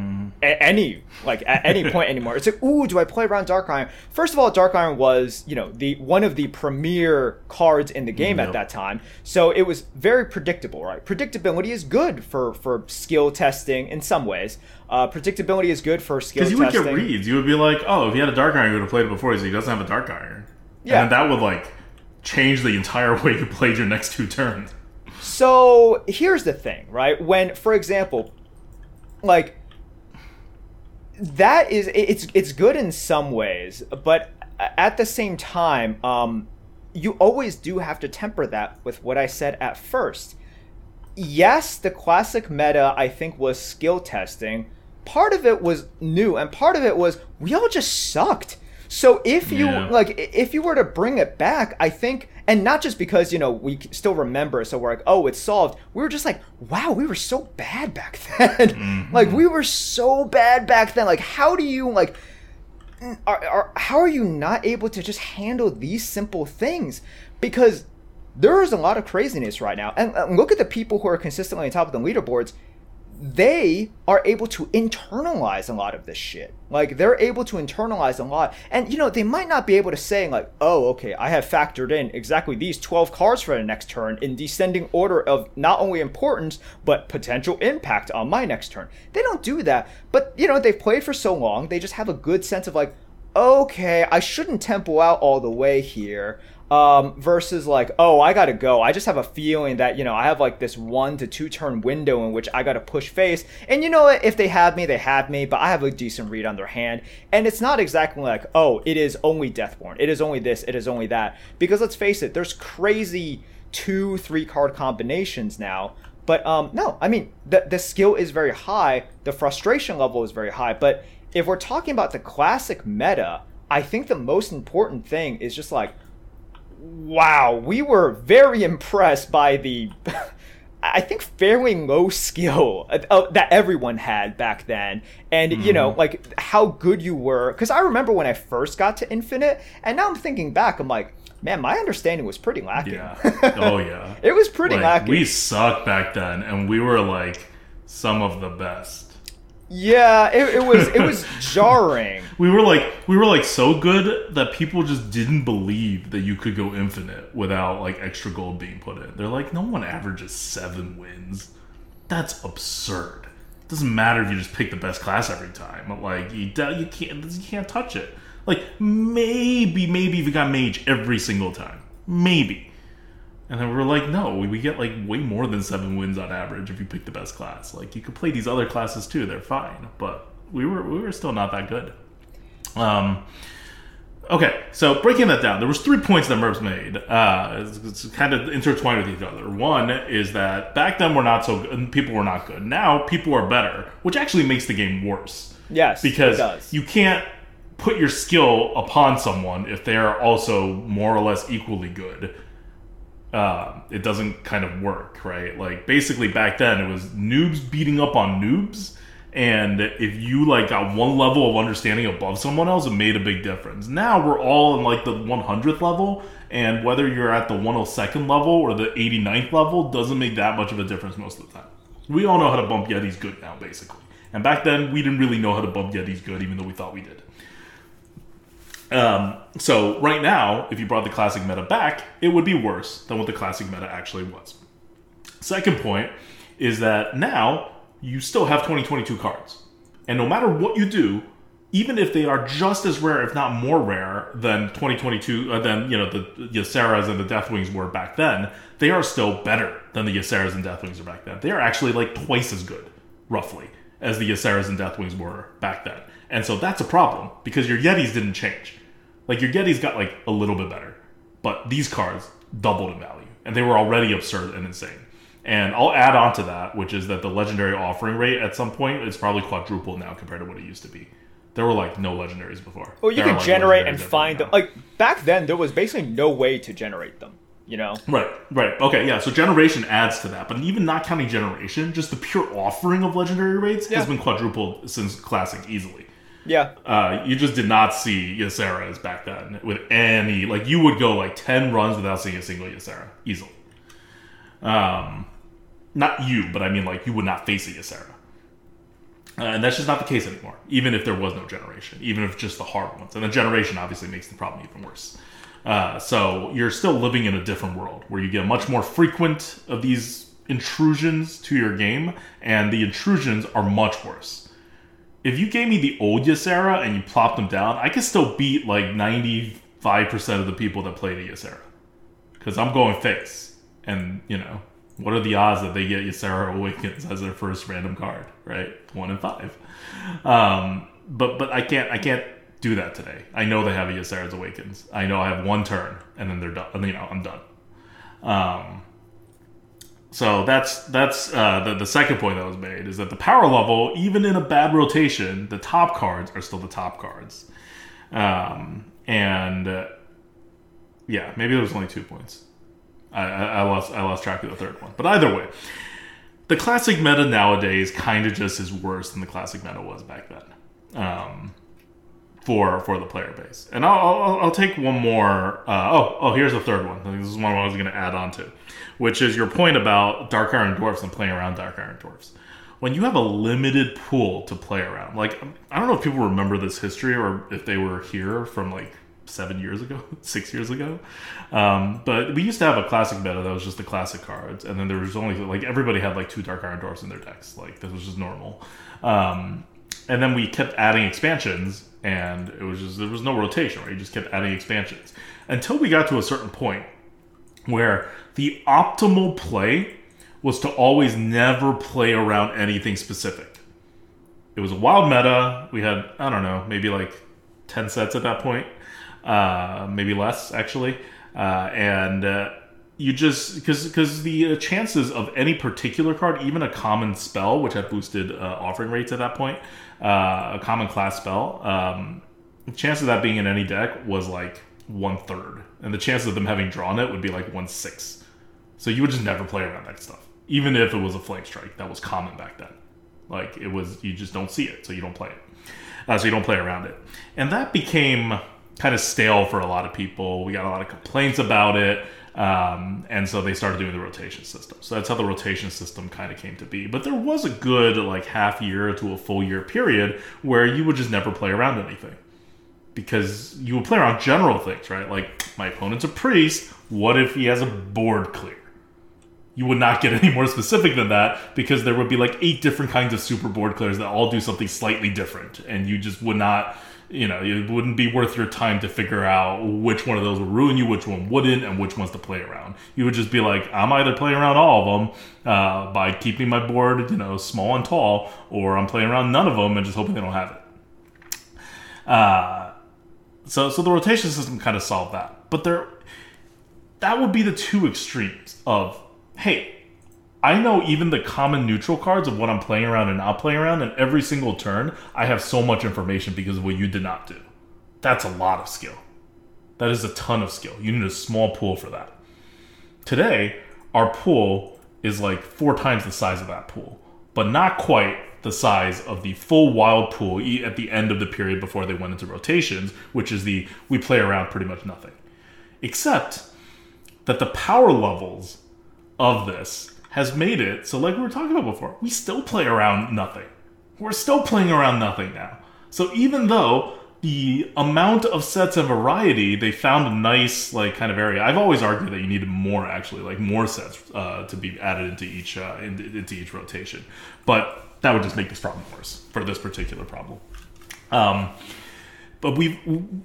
at any like at any point anymore it's like ooh do i play around dark iron first of all dark iron was you know the one of the premier cards in the game at that time so it was very predictable right predictability is good for for skill testing in some ways uh, predictability is good for skill testing. Because you testing would get reads. You would be like, oh, if he had a dark iron, he would have played it before. So he doesn't have a dark iron. Yeah. And that would like change the entire way you played your next two turns. So here's the thing, right? When, for example, like that is it's it's good in some ways, but at the same time, um, you always do have to temper that with what I said at first. Yes, the classic meta I think was skill testing, part of it was new and part of it was we all just sucked. So if you Yeah. like if you were to bring it back, I think and not just because, you know, we still remember so we're like, "Oh, it's solved." We were just like, "Wow, we were so bad back then." Mm-hmm. like we were so bad back then. Like how do you like mm, are, are how are you not able to just handle these simple things? Because there is a lot of craziness right now, and, and look at the people who are consistently on top of the leaderboards. They are able to internalize a lot of this shit. Like they're able to internalize a lot, and you know they might not be able to say like, "Oh, okay, I have factored in exactly these twelve cards for the next turn in descending order of not only importance but potential impact on my next turn." They don't do that, but you know they've played for so long, they just have a good sense of like, okay, I shouldn't tempo out all the way here. Um, versus like, oh, I gotta go. I just have a feeling that, you know, I have like this one to two turn window in which I gotta push face. And you know? If they have me, they have me, but I have a decent read on their hand. And it's not exactly like, oh, it is only Deathborn. It is only this, it is only that. Because let's face it, there's crazy two, three card combinations now. But um, no, I mean, the, the skill is very high, the frustration level is very high. But if we're talking about the classic meta, I think the most important thing is just like, wow, we were very impressed by the, I think, fairly low skill that everyone had back then. And, you know, mm-hmm. like how good you were. Because I remember when I first got to Infinite, and now I'm thinking back, I'm like, man, my understanding was pretty lacking. Yeah. Oh yeah. it was pretty like, lacking. we sucked back then, and we were like some of the best. Yeah, it, it was it was jarring. We were like we were like so good that people just didn't believe that you could go infinite without like extra gold being put in. They're like, no one averages seven wins. That's absurd. It doesn't matter if you just pick the best class every time. Like you, you can't you can't touch it. Like maybe maybe if you got mage every single time, maybe. And then we were like, no, we, we get like way more than seven wins on average if you pick the best class. Like you could play these other classes too; they're fine. But we were we were still not that good. Um, okay, so breaking that down, there was three points that Merps made. Uh, it's, it's kind of intertwined with each other. One is that back then we're not so good, people were not good. Now people are better, which actually makes the game worse Yes, because you can't put your skill upon someone if they are also more or less equally good. Uh, it doesn't kind of work, right? Like basically back then it was noobs beating up on noobs, and if you like got one level of understanding above someone else, it made a big difference. Now we're all in like the 100th level, and whether you're at the 102nd level or the 89th level doesn't make that much of a difference most of the time. We all know how to bump Yetis good now, basically. And back then, we didn't really know how to bump Yetis good, even though we thought we did. Um, so right now, if you brought the classic meta back, it would be worse than what the classic meta actually was. Second point is that now you still have 2022 cards. And no matter what you do, even if they are just as rare, if not more rare, than 2022, uh, than you know the Yseras and the Deathwings were back then, they are still better than the Yseras and Deathwings are back then. They are actually like twice as good, roughly, as the Yseras and Deathwings were back then. And so that's a problem because your Yetis didn't change. Like your Yetis got like a little bit better, but these cards doubled in value, and they were already absurd and insane. And I'll add on to that, which is that the legendary offering rate at some point is probably quadrupled now compared to what it used to be. There were like no legendaries before. Well, you There can like, generate and find them. everywhere Like back then, there was basically no way to generate them. You know? Right, right. Okay, yeah. So generation adds to that, but even not counting generation, just the pure offering of legendary rates Yeah. has been quadrupled since classic easily. Yeah. uh, you just did not see Yseras back then with any like you would go like ten runs without seeing a single Ysera easily. Um, not you, but I mean like you would not face a Ysera, uh, and that's just not the case anymore. Even if there was no generation, even if just the hard ones, and the generation obviously makes the problem even worse. Uh, so you're still living in a different world where you get much more frequent of these intrusions to your game, and the intrusions are much worse if you gave me the old Ysera and you plopped them down, I could still beat like 95% of the people that play the Ysera. Because I'm going face. And, you know, what are the odds that they get Ysera Awakens as their first random card, right? One in five. Um, but but I can't I can't do that today. I know they have a Ysera's Awakens. I know I have one turn and then they're done. And, you know, I'm done. Um, so that's that's uh, the the second point that was made is that the power level, even in a bad rotation, the top cards are still the top cards. Um, and uh, yeah, maybe there was only two points. I, I, I lost I lost track of the third one, but either way, the classic meta nowadays kind of just is worse than the classic meta was back then. Um, for for the player base, and I'll I'll, I'll take one more. Uh, oh oh, here's the third one. This is one I was going to add on to, which is your point about Dark Iron Dwarfs and playing around Dark Iron Dwarfs. When you have a limited pool to play around, like I don't know if people remember this history or if they were here from like seven years ago, six years ago. Um, but we used to have a classic meta that was just the classic cards, and then there was only like everybody had like two Dark Iron Dwarfs in their decks. Like this was just normal. Um, and then we kept adding expansions, and it was just there was no rotation. Right, you just kept adding expansions until we got to a certain point where the optimal play was to always never play around anything specific. It was a wild meta. We had I don't know maybe like ten sets at that point uh, maybe less actually, uh, and uh, you just because because the uh, chances of any particular card, even a common spell, which had boosted uh, offering rates at that point, uh, a common class spell, um, the chance of that being in any deck was like one third, and the chances of them having drawn it would be like one six. So you would just never play around that stuff, even if it was a flame strike that was common back then. Like it was, you just don't see it, so you don't play it. so you don't play around it, and that became kind of stale for a lot of people. We got a lot of complaints about it. Um, and so they started doing the rotation system. So that's how the rotation system kind of came to be. But there was a good like half year to a full year period where you would just never play around anything because you would play around general things, right? Like my opponent's a priest. What if he has a board clear? You would not get any more specific than that because there would be like eight different kinds of super board clears that all do something slightly different, and you just would not you know, it wouldn't be worth your time to figure out which one of those would ruin you, which one wouldn't, and which ones to play around. You would just be like, I'm either playing around all of them uh, by keeping my board, you know, small and tall, or I'm playing around none of them and just hoping they don't have it. Uh, so, so the rotation system kind of solved that, but there, that would be the two extremes of, hey, I know even the common neutral cards of what I'm playing around and not playing around, and every single turn, I have so much information because of what you did not do. That's a lot of skill. That is a ton of skill. You need a small pool for that. Today, our pool is like four times the size of that pool, but not quite the size of the full wild pool at the end of the period before they went into rotations, which is the we play around pretty much nothing. Except that the power levels of this has made it so, like we were talking about before, we still play around nothing. We're still playing around nothing now. So even though the amount of sets and variety, they found a nice like kind of area. I've always argued that you needed more actually, like more sets uh, to be added into each uh, into each rotation. But that would just make this problem worse for this particular problem. Um, but we've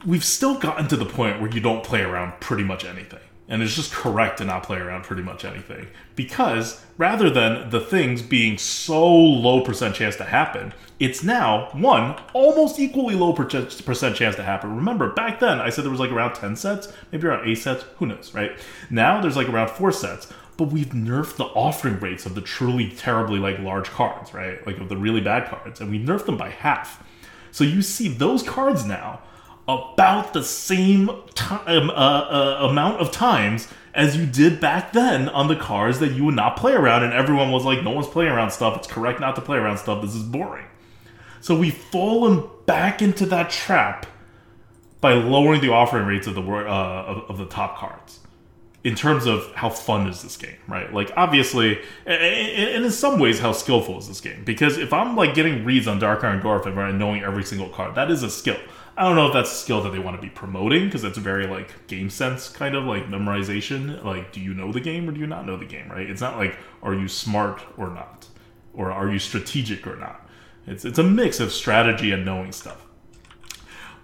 we've still gotten to the point where you don't play around pretty much anything. And it's just correct to not play around pretty much anything. Because rather than the things being so low percent chance to happen it's now one almost equally low percent chance to happen. Remember back then i said there was like around 10 sets maybe around 8 sets who knows right? Now there's like around 4 sets but we've nerfed the offering rates of the truly terribly like large cards right like of the really bad cards and we nerfed them by half so you see those cards now about the same time, uh, uh, amount of times as you did back then on the cards that you would not play around, and everyone was like, "No one's playing around stuff. It's correct not to play around stuff. This is boring." So we've fallen back into that trap by lowering the offering rates of the uh, of, of the top cards in terms of how fun is this game, right? Like obviously, and in some ways, how skillful is this game? Because if I'm like getting reads on Dark Iron Dwarf and knowing every single card, that is a skill. I don't know if that's a skill that they want to be promoting because that's very like game sense kind of like memorization. Like, do you know the game or do you not know the game? Right? It's not like are you smart or not, or are you strategic or not. It's it's a mix of strategy and knowing stuff.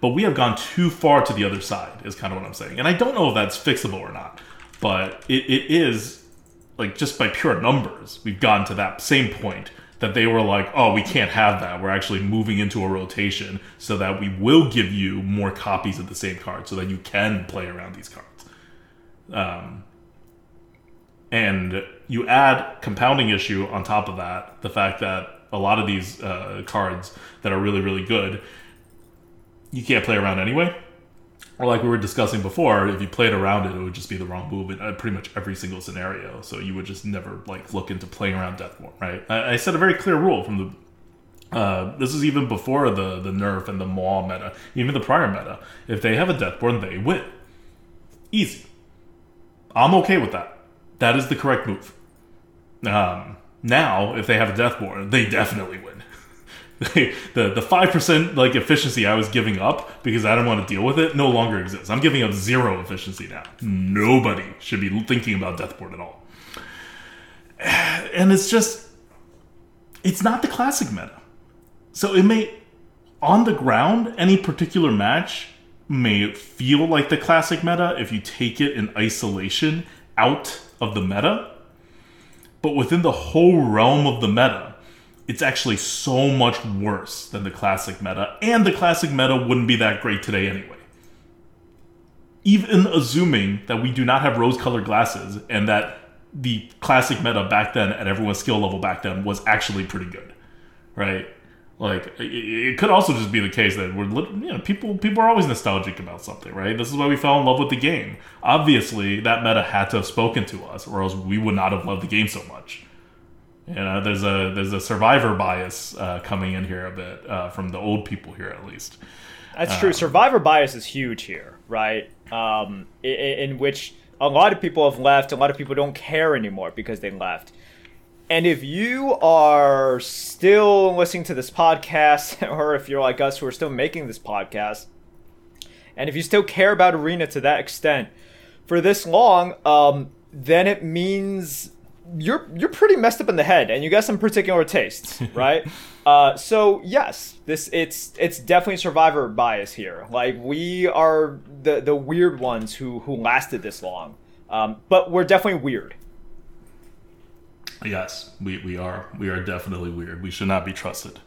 But we have gone too far to the other side, is kind of what I'm saying. And I don't know if that's fixable or not, but it, it is like just by pure numbers, we've gotten to that same point that they were like, oh, we can't have that. We're actually moving into a rotation so that we will give you more copies of the same card so that you can play around these cards. Um, and you add compounding issue on top of that, the fact that a lot of these uh, cards that are really really good, you can't play around anyway. Or like we were discussing before, if you played around it, it would just be the wrong move in uh, pretty much every single scenario. So you would just never like look into playing around Deathborn, right? I, I set a very clear rule from the uh, this is even before the the nerf and the maw meta, even the prior meta. If they have a Deathborn, they win. Easy. I'm okay with that. That is the correct move. Um, now, if they have a Deathborn, they definitely win. the the five percent like efficiency I was giving up because I don't want to deal with it no longer exists. I'm giving up zero efficiency now. Nobody should be thinking about Deathborn at all. And it's just, it's not the classic meta. So it may, on the ground, any particular match may feel like the classic meta if you take it in isolation out of the meta. But within the whole realm of the meta, it's actually so much worse than the classic meta, and the classic meta wouldn't be that great today anyway. Even assuming that we do not have rose colored glasses and that the classic meta back then at everyone's skill level back then was actually pretty good, right? Like it, could also just be the case that we're you know people people are always nostalgic about something, right? This is why we fell in love with the game. Obviously, that meta had to have spoken to us, or else we would not have loved the game so much. You know, there's a there's a survivor bias uh, coming in here a bit uh, from the old people here, at least. That's true. Um, survivor bias is huge here, right? Um, in, in which a lot of people have left. A lot of people don't care anymore because they left. And if you are still listening to this podcast, or if you're like us who are still making this podcast, and if you still care about Arena to that extent for this long, um, then it means you're you're pretty messed up in the head, and you got some particular tastes, right? uh, so yes, this it's it's definitely survivor bias here. Like we are the the weird ones who who lasted this long, um, but we're definitely weird. Yes, we, we are. We are definitely weird. We should not be trusted.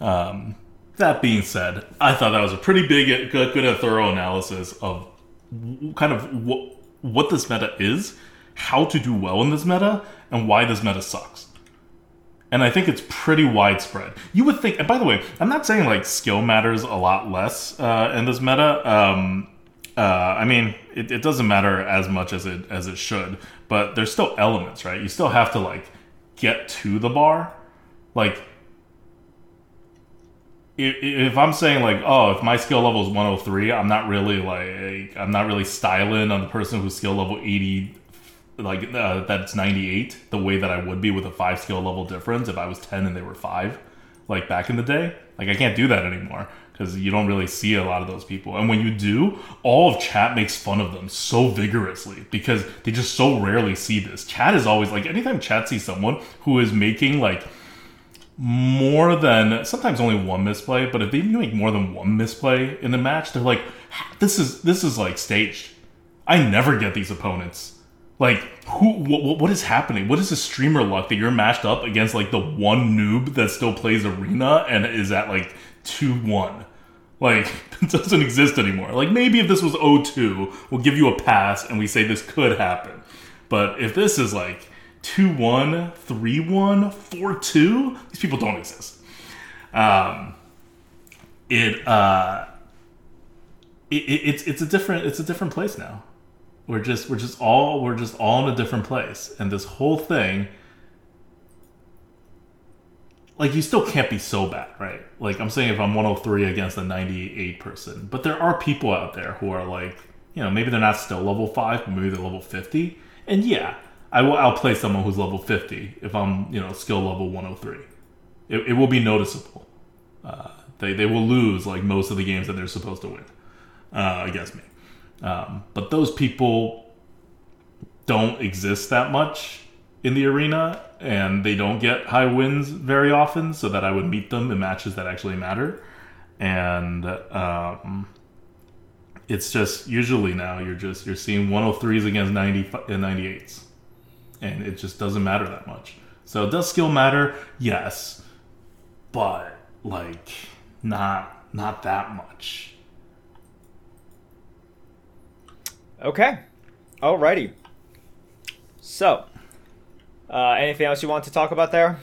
Um, that being said, I thought that was a pretty big, good, good and thorough analysis of kind of what, what this meta is, how to do well in this meta, and why this meta sucks. And I think it's pretty widespread. You would think, and by the way, I'm not saying like skill matters a lot less uh, in this meta. Um, uh, I mean, it, it, doesn't matter as much as it as it should, but there's still elements, right? You still have to like get to the bar. Like, if, if I'm saying like, oh, if my skill level is 103, I'm not really like, I'm not really styling on the person who's skill level 80, like uh, that's 98, the way that I would be with a five skill level difference if I was 10 and they were five, like back in the day. Like I can't do that anymore because you don't really see a lot of those people. And when you do, all of chat makes fun of them so vigorously because they just so rarely see this. Chat is always like anytime chat sees someone who is making like more than sometimes only one misplay, but if they make more than one misplay in the match, they're like, this is this is like staged. I never get these opponents. Like, who? What, what is happening? What is the streamer luck that you're matched up against like the one noob that still plays arena and is at like two one? Like, it doesn't exist anymore. Like, maybe if this was 02, we'll give you a pass and we say this could happen. But if this is like 2 1, 3 1, 4 2, these people don't exist. Um, it, uh, it, it, it's it's a different it's a different place now. We're just we're just all we're just all in a different place, and this whole thing like you still can't be so bad, right? Like I'm saying, if I'm 103 against a 98 person, but there are people out there who are like, you know, maybe they're not still level five, but maybe they're level 50, and yeah, I will outplay someone who's level 50 if I'm, you know, skill level 103. It, it will be noticeable. Uh, they they will lose like most of the games that they're supposed to win uh, against me. Um, but those people don't exist that much in the arena and they don't get high wins very often, so that I would meet them in matches that actually matter. And um, it's just usually now you're just you're seeing 103s against 90 and 98s, and it just doesn't matter that much. So does skill matter? Yes, but like not not that much. Okay, alrighty. So Uh, anything else you want to talk about there?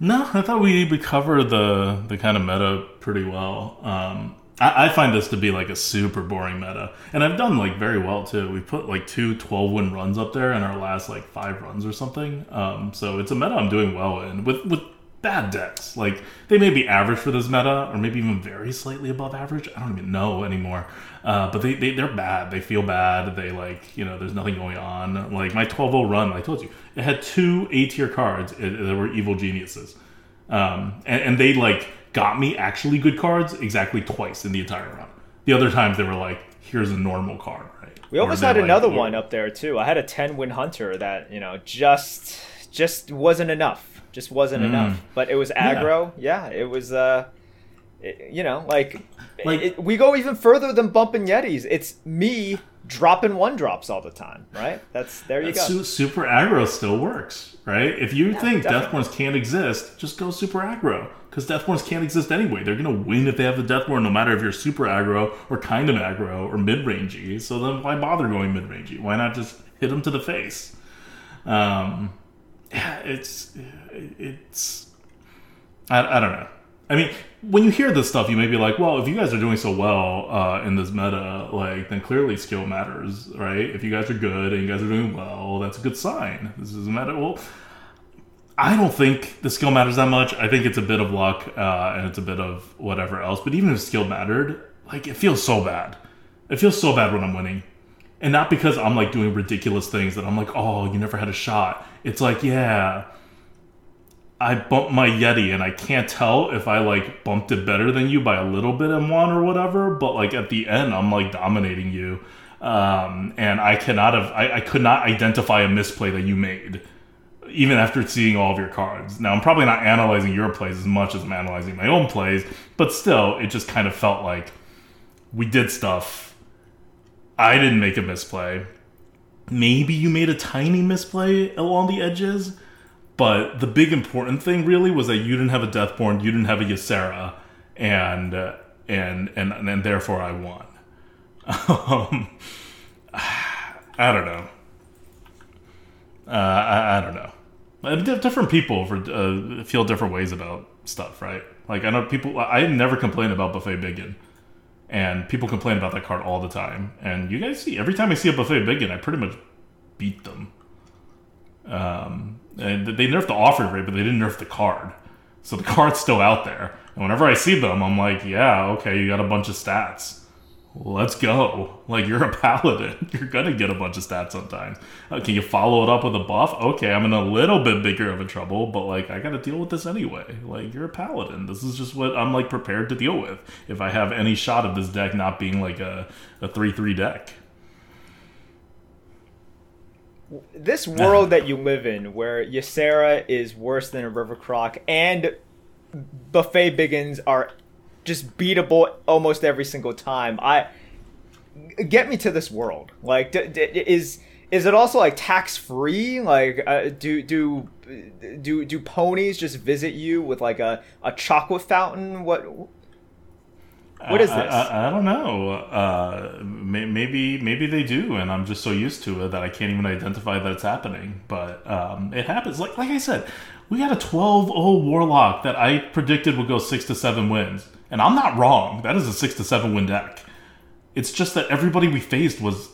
No, I thought we we covered the the kind of meta pretty well. Um, I, I find this to be like a super boring meta, and I've done like very well too. We put like two 12 win runs up there in our last like five runs or something. Um, so it's a meta I'm doing well in with with bad decks. Like they may be average for this meta, or maybe even very slightly above average. I don't even know anymore. Uh, but they, they they're bad. They feel bad. They like you know there's nothing going on. Like my 12-0 run, I told you, it had two A tier cards that were evil geniuses, um, and, and they like got me actually good cards exactly twice in the entire run. The other times they were like, here's a normal card. Right? We almost had like, another one up there too. I had a 10 win hunter that you know just just wasn't enough just wasn't mm. enough. But it was aggro. Yeah, yeah it was. uh it, you know, like, like it, we go even further than bumping Yetis. It's me dropping one drops all the time, right? That's there you go. Su- super aggro still works, right? If you yeah, think definitely. Deathborns can't exist, just go super aggro because Deathborns can't exist anyway. They're gonna win if they have the Deathborn, no matter if you're super aggro or kind of aggro or mid rangey. So then why bother going mid rangey? Why not just hit them to the face? Um, it's it's I, I don't know. I mean, when you hear this stuff, you may be like, well, if you guys are doing so well uh, in this meta, like, then clearly skill matters, right? If you guys are good and you guys are doing well, that's a good sign. This is a meta. Well, I don't think the skill matters that much. I think it's a bit of luck uh, and it's a bit of whatever else. But even if skill mattered, like, it feels so bad. It feels so bad when I'm winning. And not because I'm like doing ridiculous things that I'm like, oh, you never had a shot. It's like, yeah, I bumped my Yeti and I can't tell if I like bumped it better than you by a little bit in one or whatever, but like at the end I'm like dominating you. Um, and I cannot have I, I could not identify a misplay that you made even after seeing all of your cards. Now I'm probably not analyzing your plays as much as I'm analyzing my own plays, but still it just kind of felt like we did stuff. I didn't make a misplay. Maybe you made a tiny misplay along the edges but the big important thing really was that you didn't have a Deathborn, you didn't have a Ysera, and uh, and and and therefore I won. Um, I don't know. Uh, I, I, don't know. Uh, different people for, uh, feel different ways about stuff, right? Like I know people. I never complain about Buffet Biggun, and people complain about that card all the time. And you guys see every time I see a Buffet Biggun, I pretty much beat them. Um, and they nerfed the offer rate, but they didn't nerf the card. So the card's still out there. And whenever I see them, I'm like, yeah, okay, you got a bunch of stats. Let's go. Like, you're a paladin. You're to get a bunch of stats sometimes. Uh, can you follow it up with a buff? Okay, I'm in a little bit bigger of a trouble, but, like, I got to deal with this anyway. Like, you're a paladin. This is just what I'm, like, prepared to deal with if I have any shot of this deck not being, like, a a 3 3 deck this world that you live in, where Ysera is worse than a River Croc, and Buffet Bigguns are just beatable almost every single time. I get me to this world. Like, d- d- is is it also like tax free? Like, uh, do do do do ponies just visit you with like a a chocolate fountain? What what is this? I, I, I don't know. Uh, may, maybe maybe they do, and I'm just so used to it that I can't even identify that it's happening. But um, it happens. Like like I said, we got a 12-0 Warlock that I predicted would go six to seven wins, and I'm not wrong. That is a six to seven win deck. It's just that everybody we faced was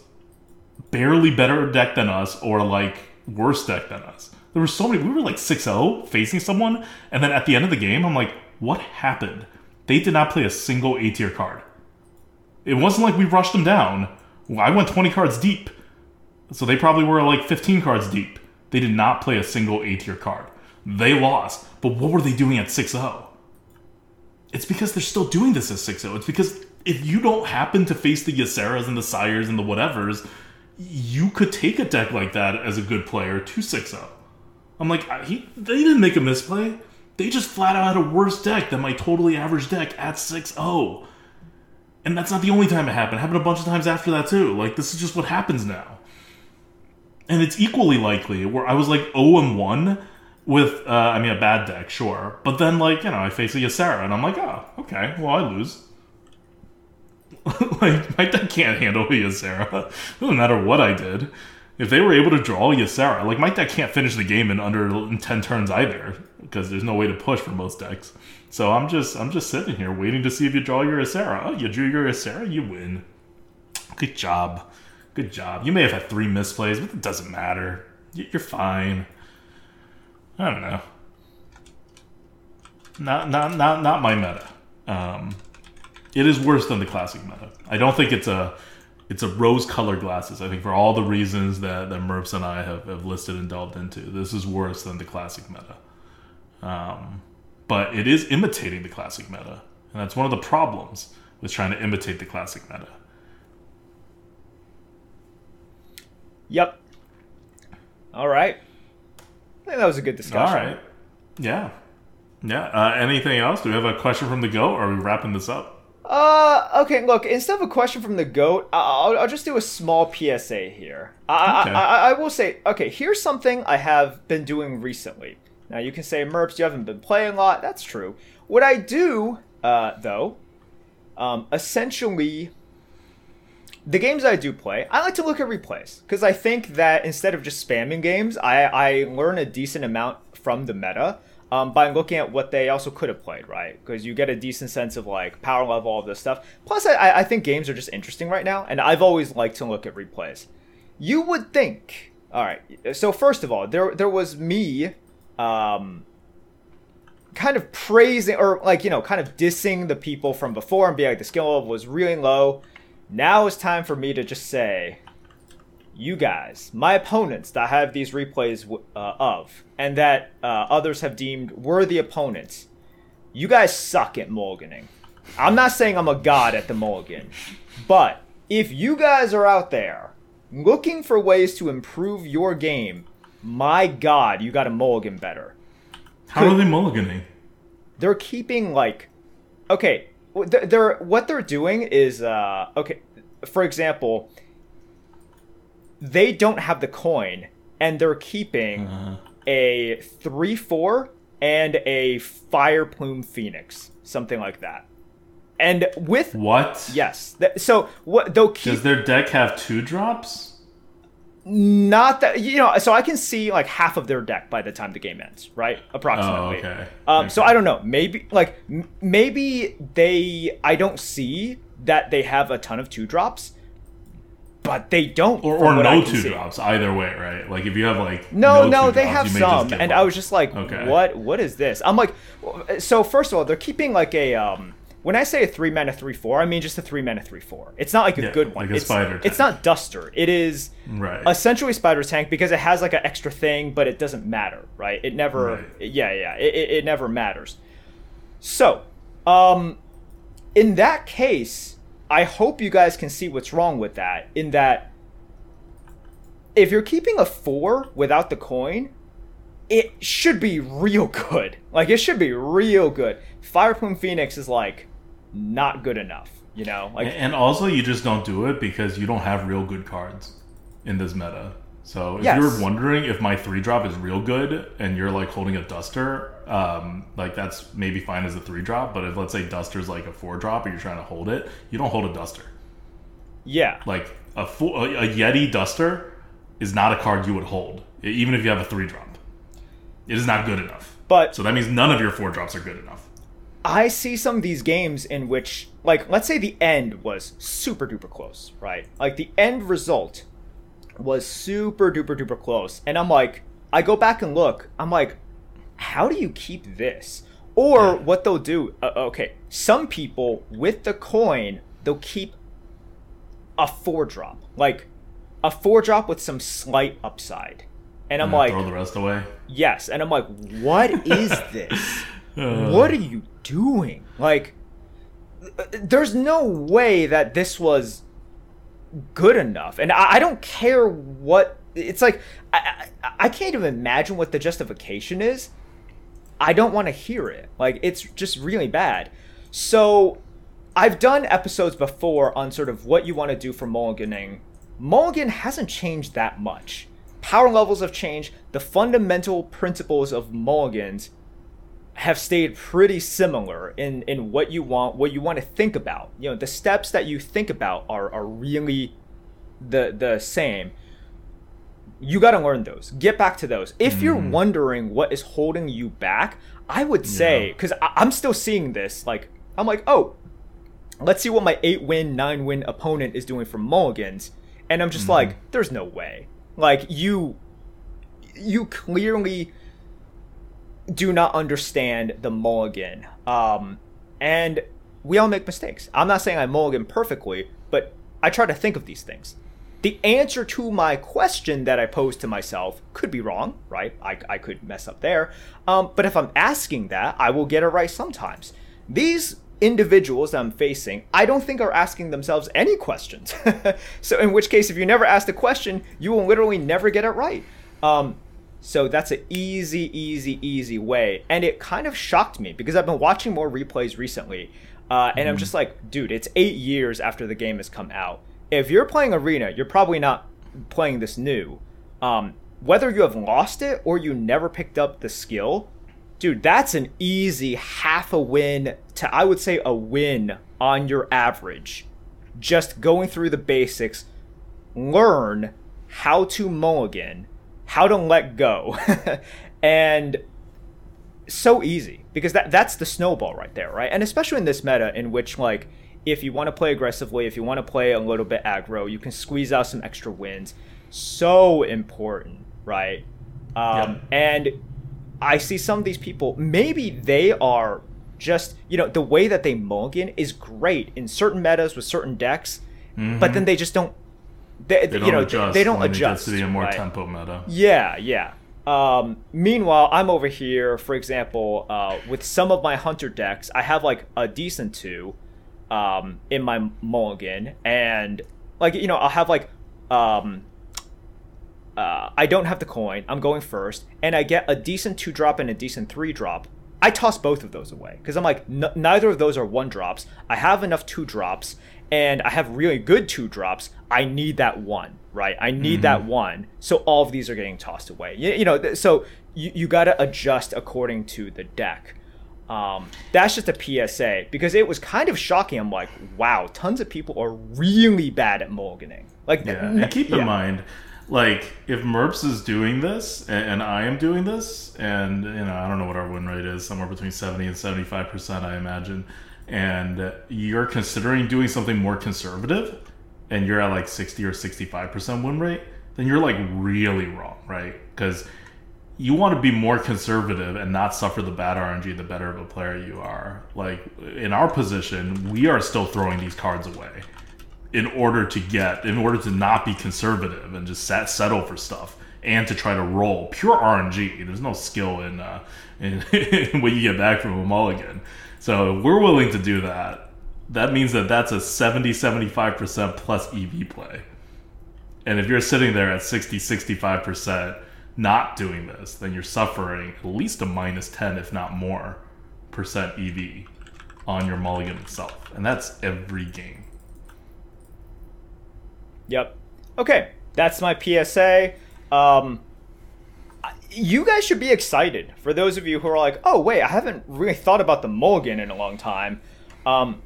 barely better deck than us, or like worse deck than us. There were so many. We were like 6-0 facing someone, and then at the end of the game, I'm like, what happened? They did not play a single A tier card. It wasn't like we rushed them down. I went 20 cards deep. So they probably were like 15 cards deep. They did not play a single A tier card. They lost. But what were they doing at 6 0? It's because they're still doing this at 6 0. It's because if you don't happen to face the Yseras and the Sires and the whatevers, you could take a deck like that as a good player to 6 0. I'm like, he, they didn't make a misplay. They just flat out had a worse deck than my totally average deck at 6 0. And that's not the only time it happened. It happened a bunch of times after that, too. Like, this is just what happens now. And it's equally likely where I was like 0 and 1 with, uh, I mean, a bad deck, sure. But then, like, you know, I face a Ysera and I'm like, oh, okay, well, I lose. like, my deck can't handle a Ysera. Doesn't matter what I did. if they were able to draw Ysera, like my deck can't finish the game in under ten turns either because there's no way to push for most decks. So I'm just I'm just sitting here waiting to see if you draw your Ysera. Oh, you drew your Ysera, you win. Good job, good job. You may have had three misplays, but it doesn't matter. You're fine. I don't know. Not not not not my meta. Um, it is worse than the classic meta. I don't think it's a it's a rose colored glasses. I think for all the reasons that, that Merps and I have, have listed and delved into, this is worse than the classic meta. Um, but it is imitating the classic meta. And that's one of the problems with trying to imitate the classic meta. Yep. All right. I think that was a good discussion. All right. Yeah. Yeah. Uh, anything else? Do we have a question from the goat? Or are we wrapping this up? Uh, okay. Look, instead of a question from the goat, I'll, I'll just do a small PSA here. I, Okay. I, I, I will say, okay, here's something I have been doing recently. Now you can say, Merps, you haven't been playing a lot. That's true. What I do, uh, though, um, essentially, the games I do play, I like to look at replays because I think that instead of just spamming games, I, I learn a decent amount from the meta um, by looking at what they also could have played, right? Because you get a decent sense of like power level, all of this stuff. Plus, I, I think games are just interesting right now, and I've always liked to look at replays. You would think, all right. So first of all, there there was me, um, kind of praising or like you know kind of dissing the people from before and being like the skill level was really low now it's time for me to just say you guys my opponents that I have these replays uh, of and that uh, others have deemed worthy opponents you guys suck at mulliganing i'm not saying i'm a god at the mulligan but if you guys are out there looking for ways to improve your game my god you got to mulligan better How are they mulliganing? they're keeping like okay they're what they're doing is uh okay for example they don't have the coin and they're keeping Uh, a 3-4 and a fire plume phoenix something like that and with what? yes th- so what they'll keep Does their deck have two drops? Not that you know so i can see like half of their deck by the time the game ends right approximately Oh, okay. um so i don't know maybe like m- maybe they i don't see that they have a ton of two drops but they don't Or, or no two see. drops, either way, right? Like if you have like no no, no they drops, have you may just some and i was just like Okay. what what is this i'm like so first of all they're keeping like a um when I say a three mana three four, I mean just a three mana three four. It's not like a Yeah, good one. like a it's, spider It's tank. not Duster. It is Right. essentially spider tank because it has like an extra thing but it doesn't matter right it never Right. yeah yeah it, it, it never matters so um in that case i hope you guys can see what's wrong with that in that if you're keeping a four without the coin it should be real good like it should be real good fire plume phoenix is like not good enough you know like and also, you just don't do it because you don't have real good cards in this meta. So if Yes. you're wondering if my three drop is real good and you're like holding a duster, um, like that's maybe fine as a three drop. But if let's say duster's like a four drop and you're trying to hold it, you don't hold a duster. yeah Like a full, a, a Yeti duster is not a card you would hold, even if you have a three drop. It is not good enough. but So that means none of your four drops are good enough. I see some of these games in which, like, let's say the end was super duper close, right? Like, the end result was super duper duper close. And I'm like, I go back and look, I'm like, how do you keep this? Or Yeah. what they'll do, uh, okay, some people with the coin, they'll keep a four drop. Like, a four drop with some slight upside. And I'm And like, throw the rest away. yes. And I'm like, what is this? what are you doing? Like, uh, there's no way that this was good enough. And I, I don't care what. It's like, I, I, I can't even imagine what the justification is. I don't want to hear it. Like, it's just really bad. So, I've done episodes before on sort of what you want to do for mulliganing. Mulligan hasn't changed that much. Power levels have changed. The fundamental principles of mulligans have stayed pretty similar in, in what you want, what you want to think about. You know, the steps that you think about are, are really the the same. you got to learn those. Get back to those. If you're mm-hmm. wondering what is holding you back, I would say because I'm still seeing this. Like I'm like, oh, let's see what my eight win, nine win opponent is doing for mulligans, and I'm just mm-hmm. like, there's no way. Like you, you clearly do not understand the mulligan. Um, and we all make mistakes. I'm not saying I mulligan perfectly, but I try to think of these things. The answer to my question that I posed to myself could be wrong, right? I, I could mess up there. Um, but if I'm asking that, I will get it right sometimes. These individuals I'm facing, I don't think are asking themselves any questions. so, in which case, if you never ask the question, you will literally never get it right. Um, so that's an easy, easy, easy way. And it kind of shocked me because I've been watching more replays recently. Uh, and I'm just like, dude, it's eight years after the game has come out. If you're playing Arena, you're probably not playing this new. Um, whether you have lost it or you never picked up the skill, dude, that's an easy half a win to, I would say, a win on your average. Just going through the basics, learn how to mulligan, how to let go, and so easy because that that's the snowball right there, right? And especially in this meta in which like if you want to play aggressively, if you want to play a little bit aggro, you can squeeze out some extra wins. So important, right? Um, And I see some of these people, maybe they are just, you know, the way that they mulligan is great in certain metas with certain decks, but then they just don't. They, They don't you know, adjust. they don't adjust. to be a more right? tempo meta. Yeah, yeah. Um, meanwhile, I'm over here, for example, uh, with some of my hunter decks, I have like a decent two um, in my mulligan, and like you know, I'll have like um, uh, I don't have the coin. I'm going first, and I get a decent two drop and a decent three drop. I toss both of those away because I'm like, n- neither of those are one drops. I have enough two drops, and I have really good two drops. I need that one, right? I need that one. So all of these are getting tossed away. You, you know, th- so you, you got to adjust according to the deck. Um, that's just a PSA because it was kind of shocking. I'm like, wow, tons of people are really bad at mulliganing. Like, Yeah, and keep in yeah. mind, like if Merps is doing this and, and I am doing this, and you know I don't know what our win rate is, somewhere between seventy and seventy five percent, I imagine, and you're considering doing something more conservative, and you're at like sixty or sixty five percent win rate, then you're like really wrong, right? Because you want to be more conservative and not suffer the bad RNG the better of a player you are. Like in our position, we are still throwing these cards away in order to get, in order to not be conservative and just set, settle for stuff and to try to roll pure RNG. There's no skill in, uh, in, in what you get back from a mulligan. So if we're willing to do that, that means that that's a 70 75% plus EV play. And if you're sitting there at 60 65% not doing this, then you're suffering at least a minus 10, if not more, percent EV on your mulligan itself. And that's every game. Yep. Okay, that's my PSA. Um, you guys should be excited. For those of you who are like, "Oh, wait, I haven't really thought about the mulligan in a long time." Um,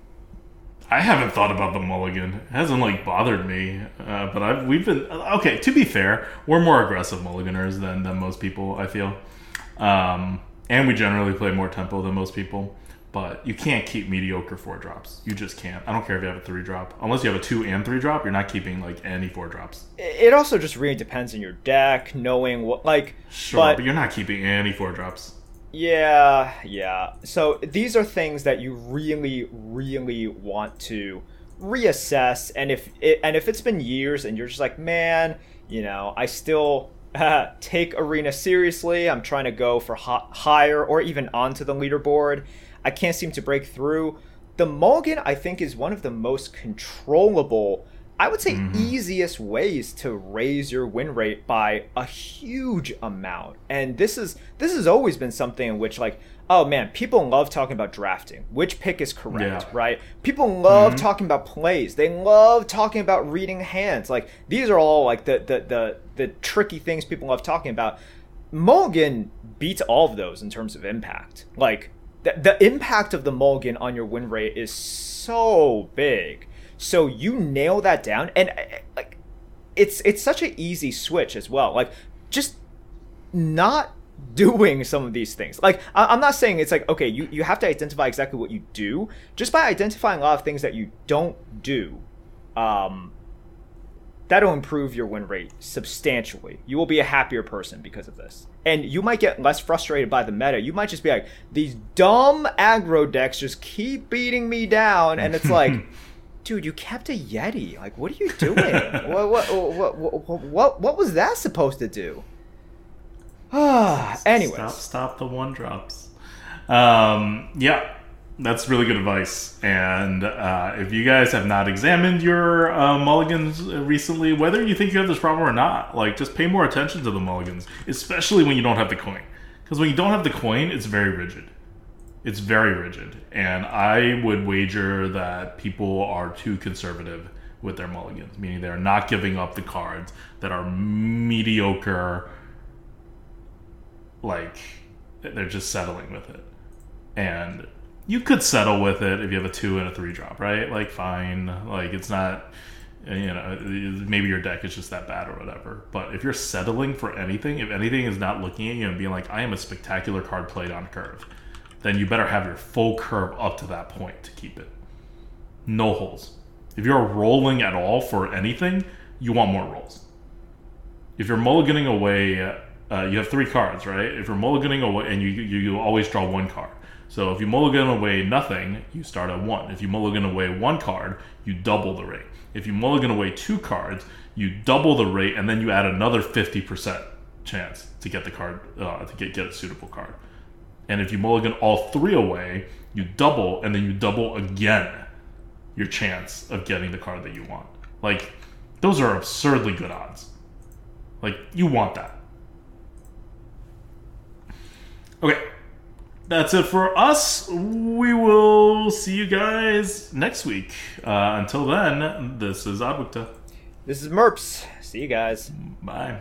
I haven't thought about the mulligan. It hasn't like bothered me, uh, but I've we've been okay. To be fair, we're more aggressive mulliganers than than most people. I feel, um, and we generally play more tempo than most people. But you can't keep mediocre four drops. You just can't. I don't care if you have a three drop, unless you have a two and three drop. You're not keeping like any four drops. it also just really depends on your deck, knowing what like. Sure, but but you're not keeping any four drops. Yeah, yeah. So these are things that you really, really want to reassess, and if it, and if it's been years and you're just like, man, you know, I still take arena seriously. I'm trying to go for hi- higher or even onto the leaderboard. I can't seem to break through. The mulligan, I think, is one of the most controllable. I would say mm-hmm. easiest ways to raise your win rate by a huge amount. And this is this has always been something in which like oh man, people love talking about drafting. Which pick is correct, Yeah. right? People love mm-hmm. talking about plays. They love talking about reading hands. Like these are all like the the the, the tricky things people love talking about. Mulligan beats all of those in terms of impact. Like the, the impact of the mulligan on your win rate is so big. So you nail that down, and uh, like it's it's such an easy switch as well. Like just not doing some of these things. Like I- am not saying it's like okay, you you have to identify exactly what you do. Just by identifying a lot of things that you don't do, um, that'll improve your win rate substantially. You will be a happier person because of this. And you might get less frustrated by the meta. You might just be like, these dumb aggro decks just keep beating me down. And it's like, dude, you kept a Yeti. Like, what are you doing? what, what, what, what, what, what was that supposed to do? Ah, anyways. Stop, stop the one drops. Um, yeah, that's really good advice. And uh, if you guys have not examined your uh, mulligans recently, whether you think you have this problem or not, like just pay more attention to the mulligans, especially when you don't have the coin. Because when you don't have the coin, it's very rigid. It's very rigid. And I would wager that people are too conservative with their mulligans, meaning they're not giving up the cards that are mediocre, like they're just settling with it. And you could settle with it if you have a two and a three drop, right? Like, fine. Like, it's not, you know, maybe your deck is just that bad or whatever. But if you're settling for anything, if anything is not looking at you and being like, I am a spectacular card played on curve, then you better have your full curve up to that point to keep it. No holes. If you're rolling at all for anything, you want more rolls. If you're mulliganing away, uh, you have three cards, right? If you're mulliganing away, and you, you, you always draw one card so if you mulligan away nothing, you start at one. If you mulligan away one card, you double the rate. If you mulligan away two cards, you double the rate, and then you add another 50% chance to get the card uh, to get, get a suitable card. And if you mulligan all three away, you double, and then you double again your chance of getting the card that you want. Like those are absurdly good odds. Like you want that. Okay, that's it for us. We will see you guys next week. Uh, until then, this is ADWCTA. This is Merps. See you guys. Bye.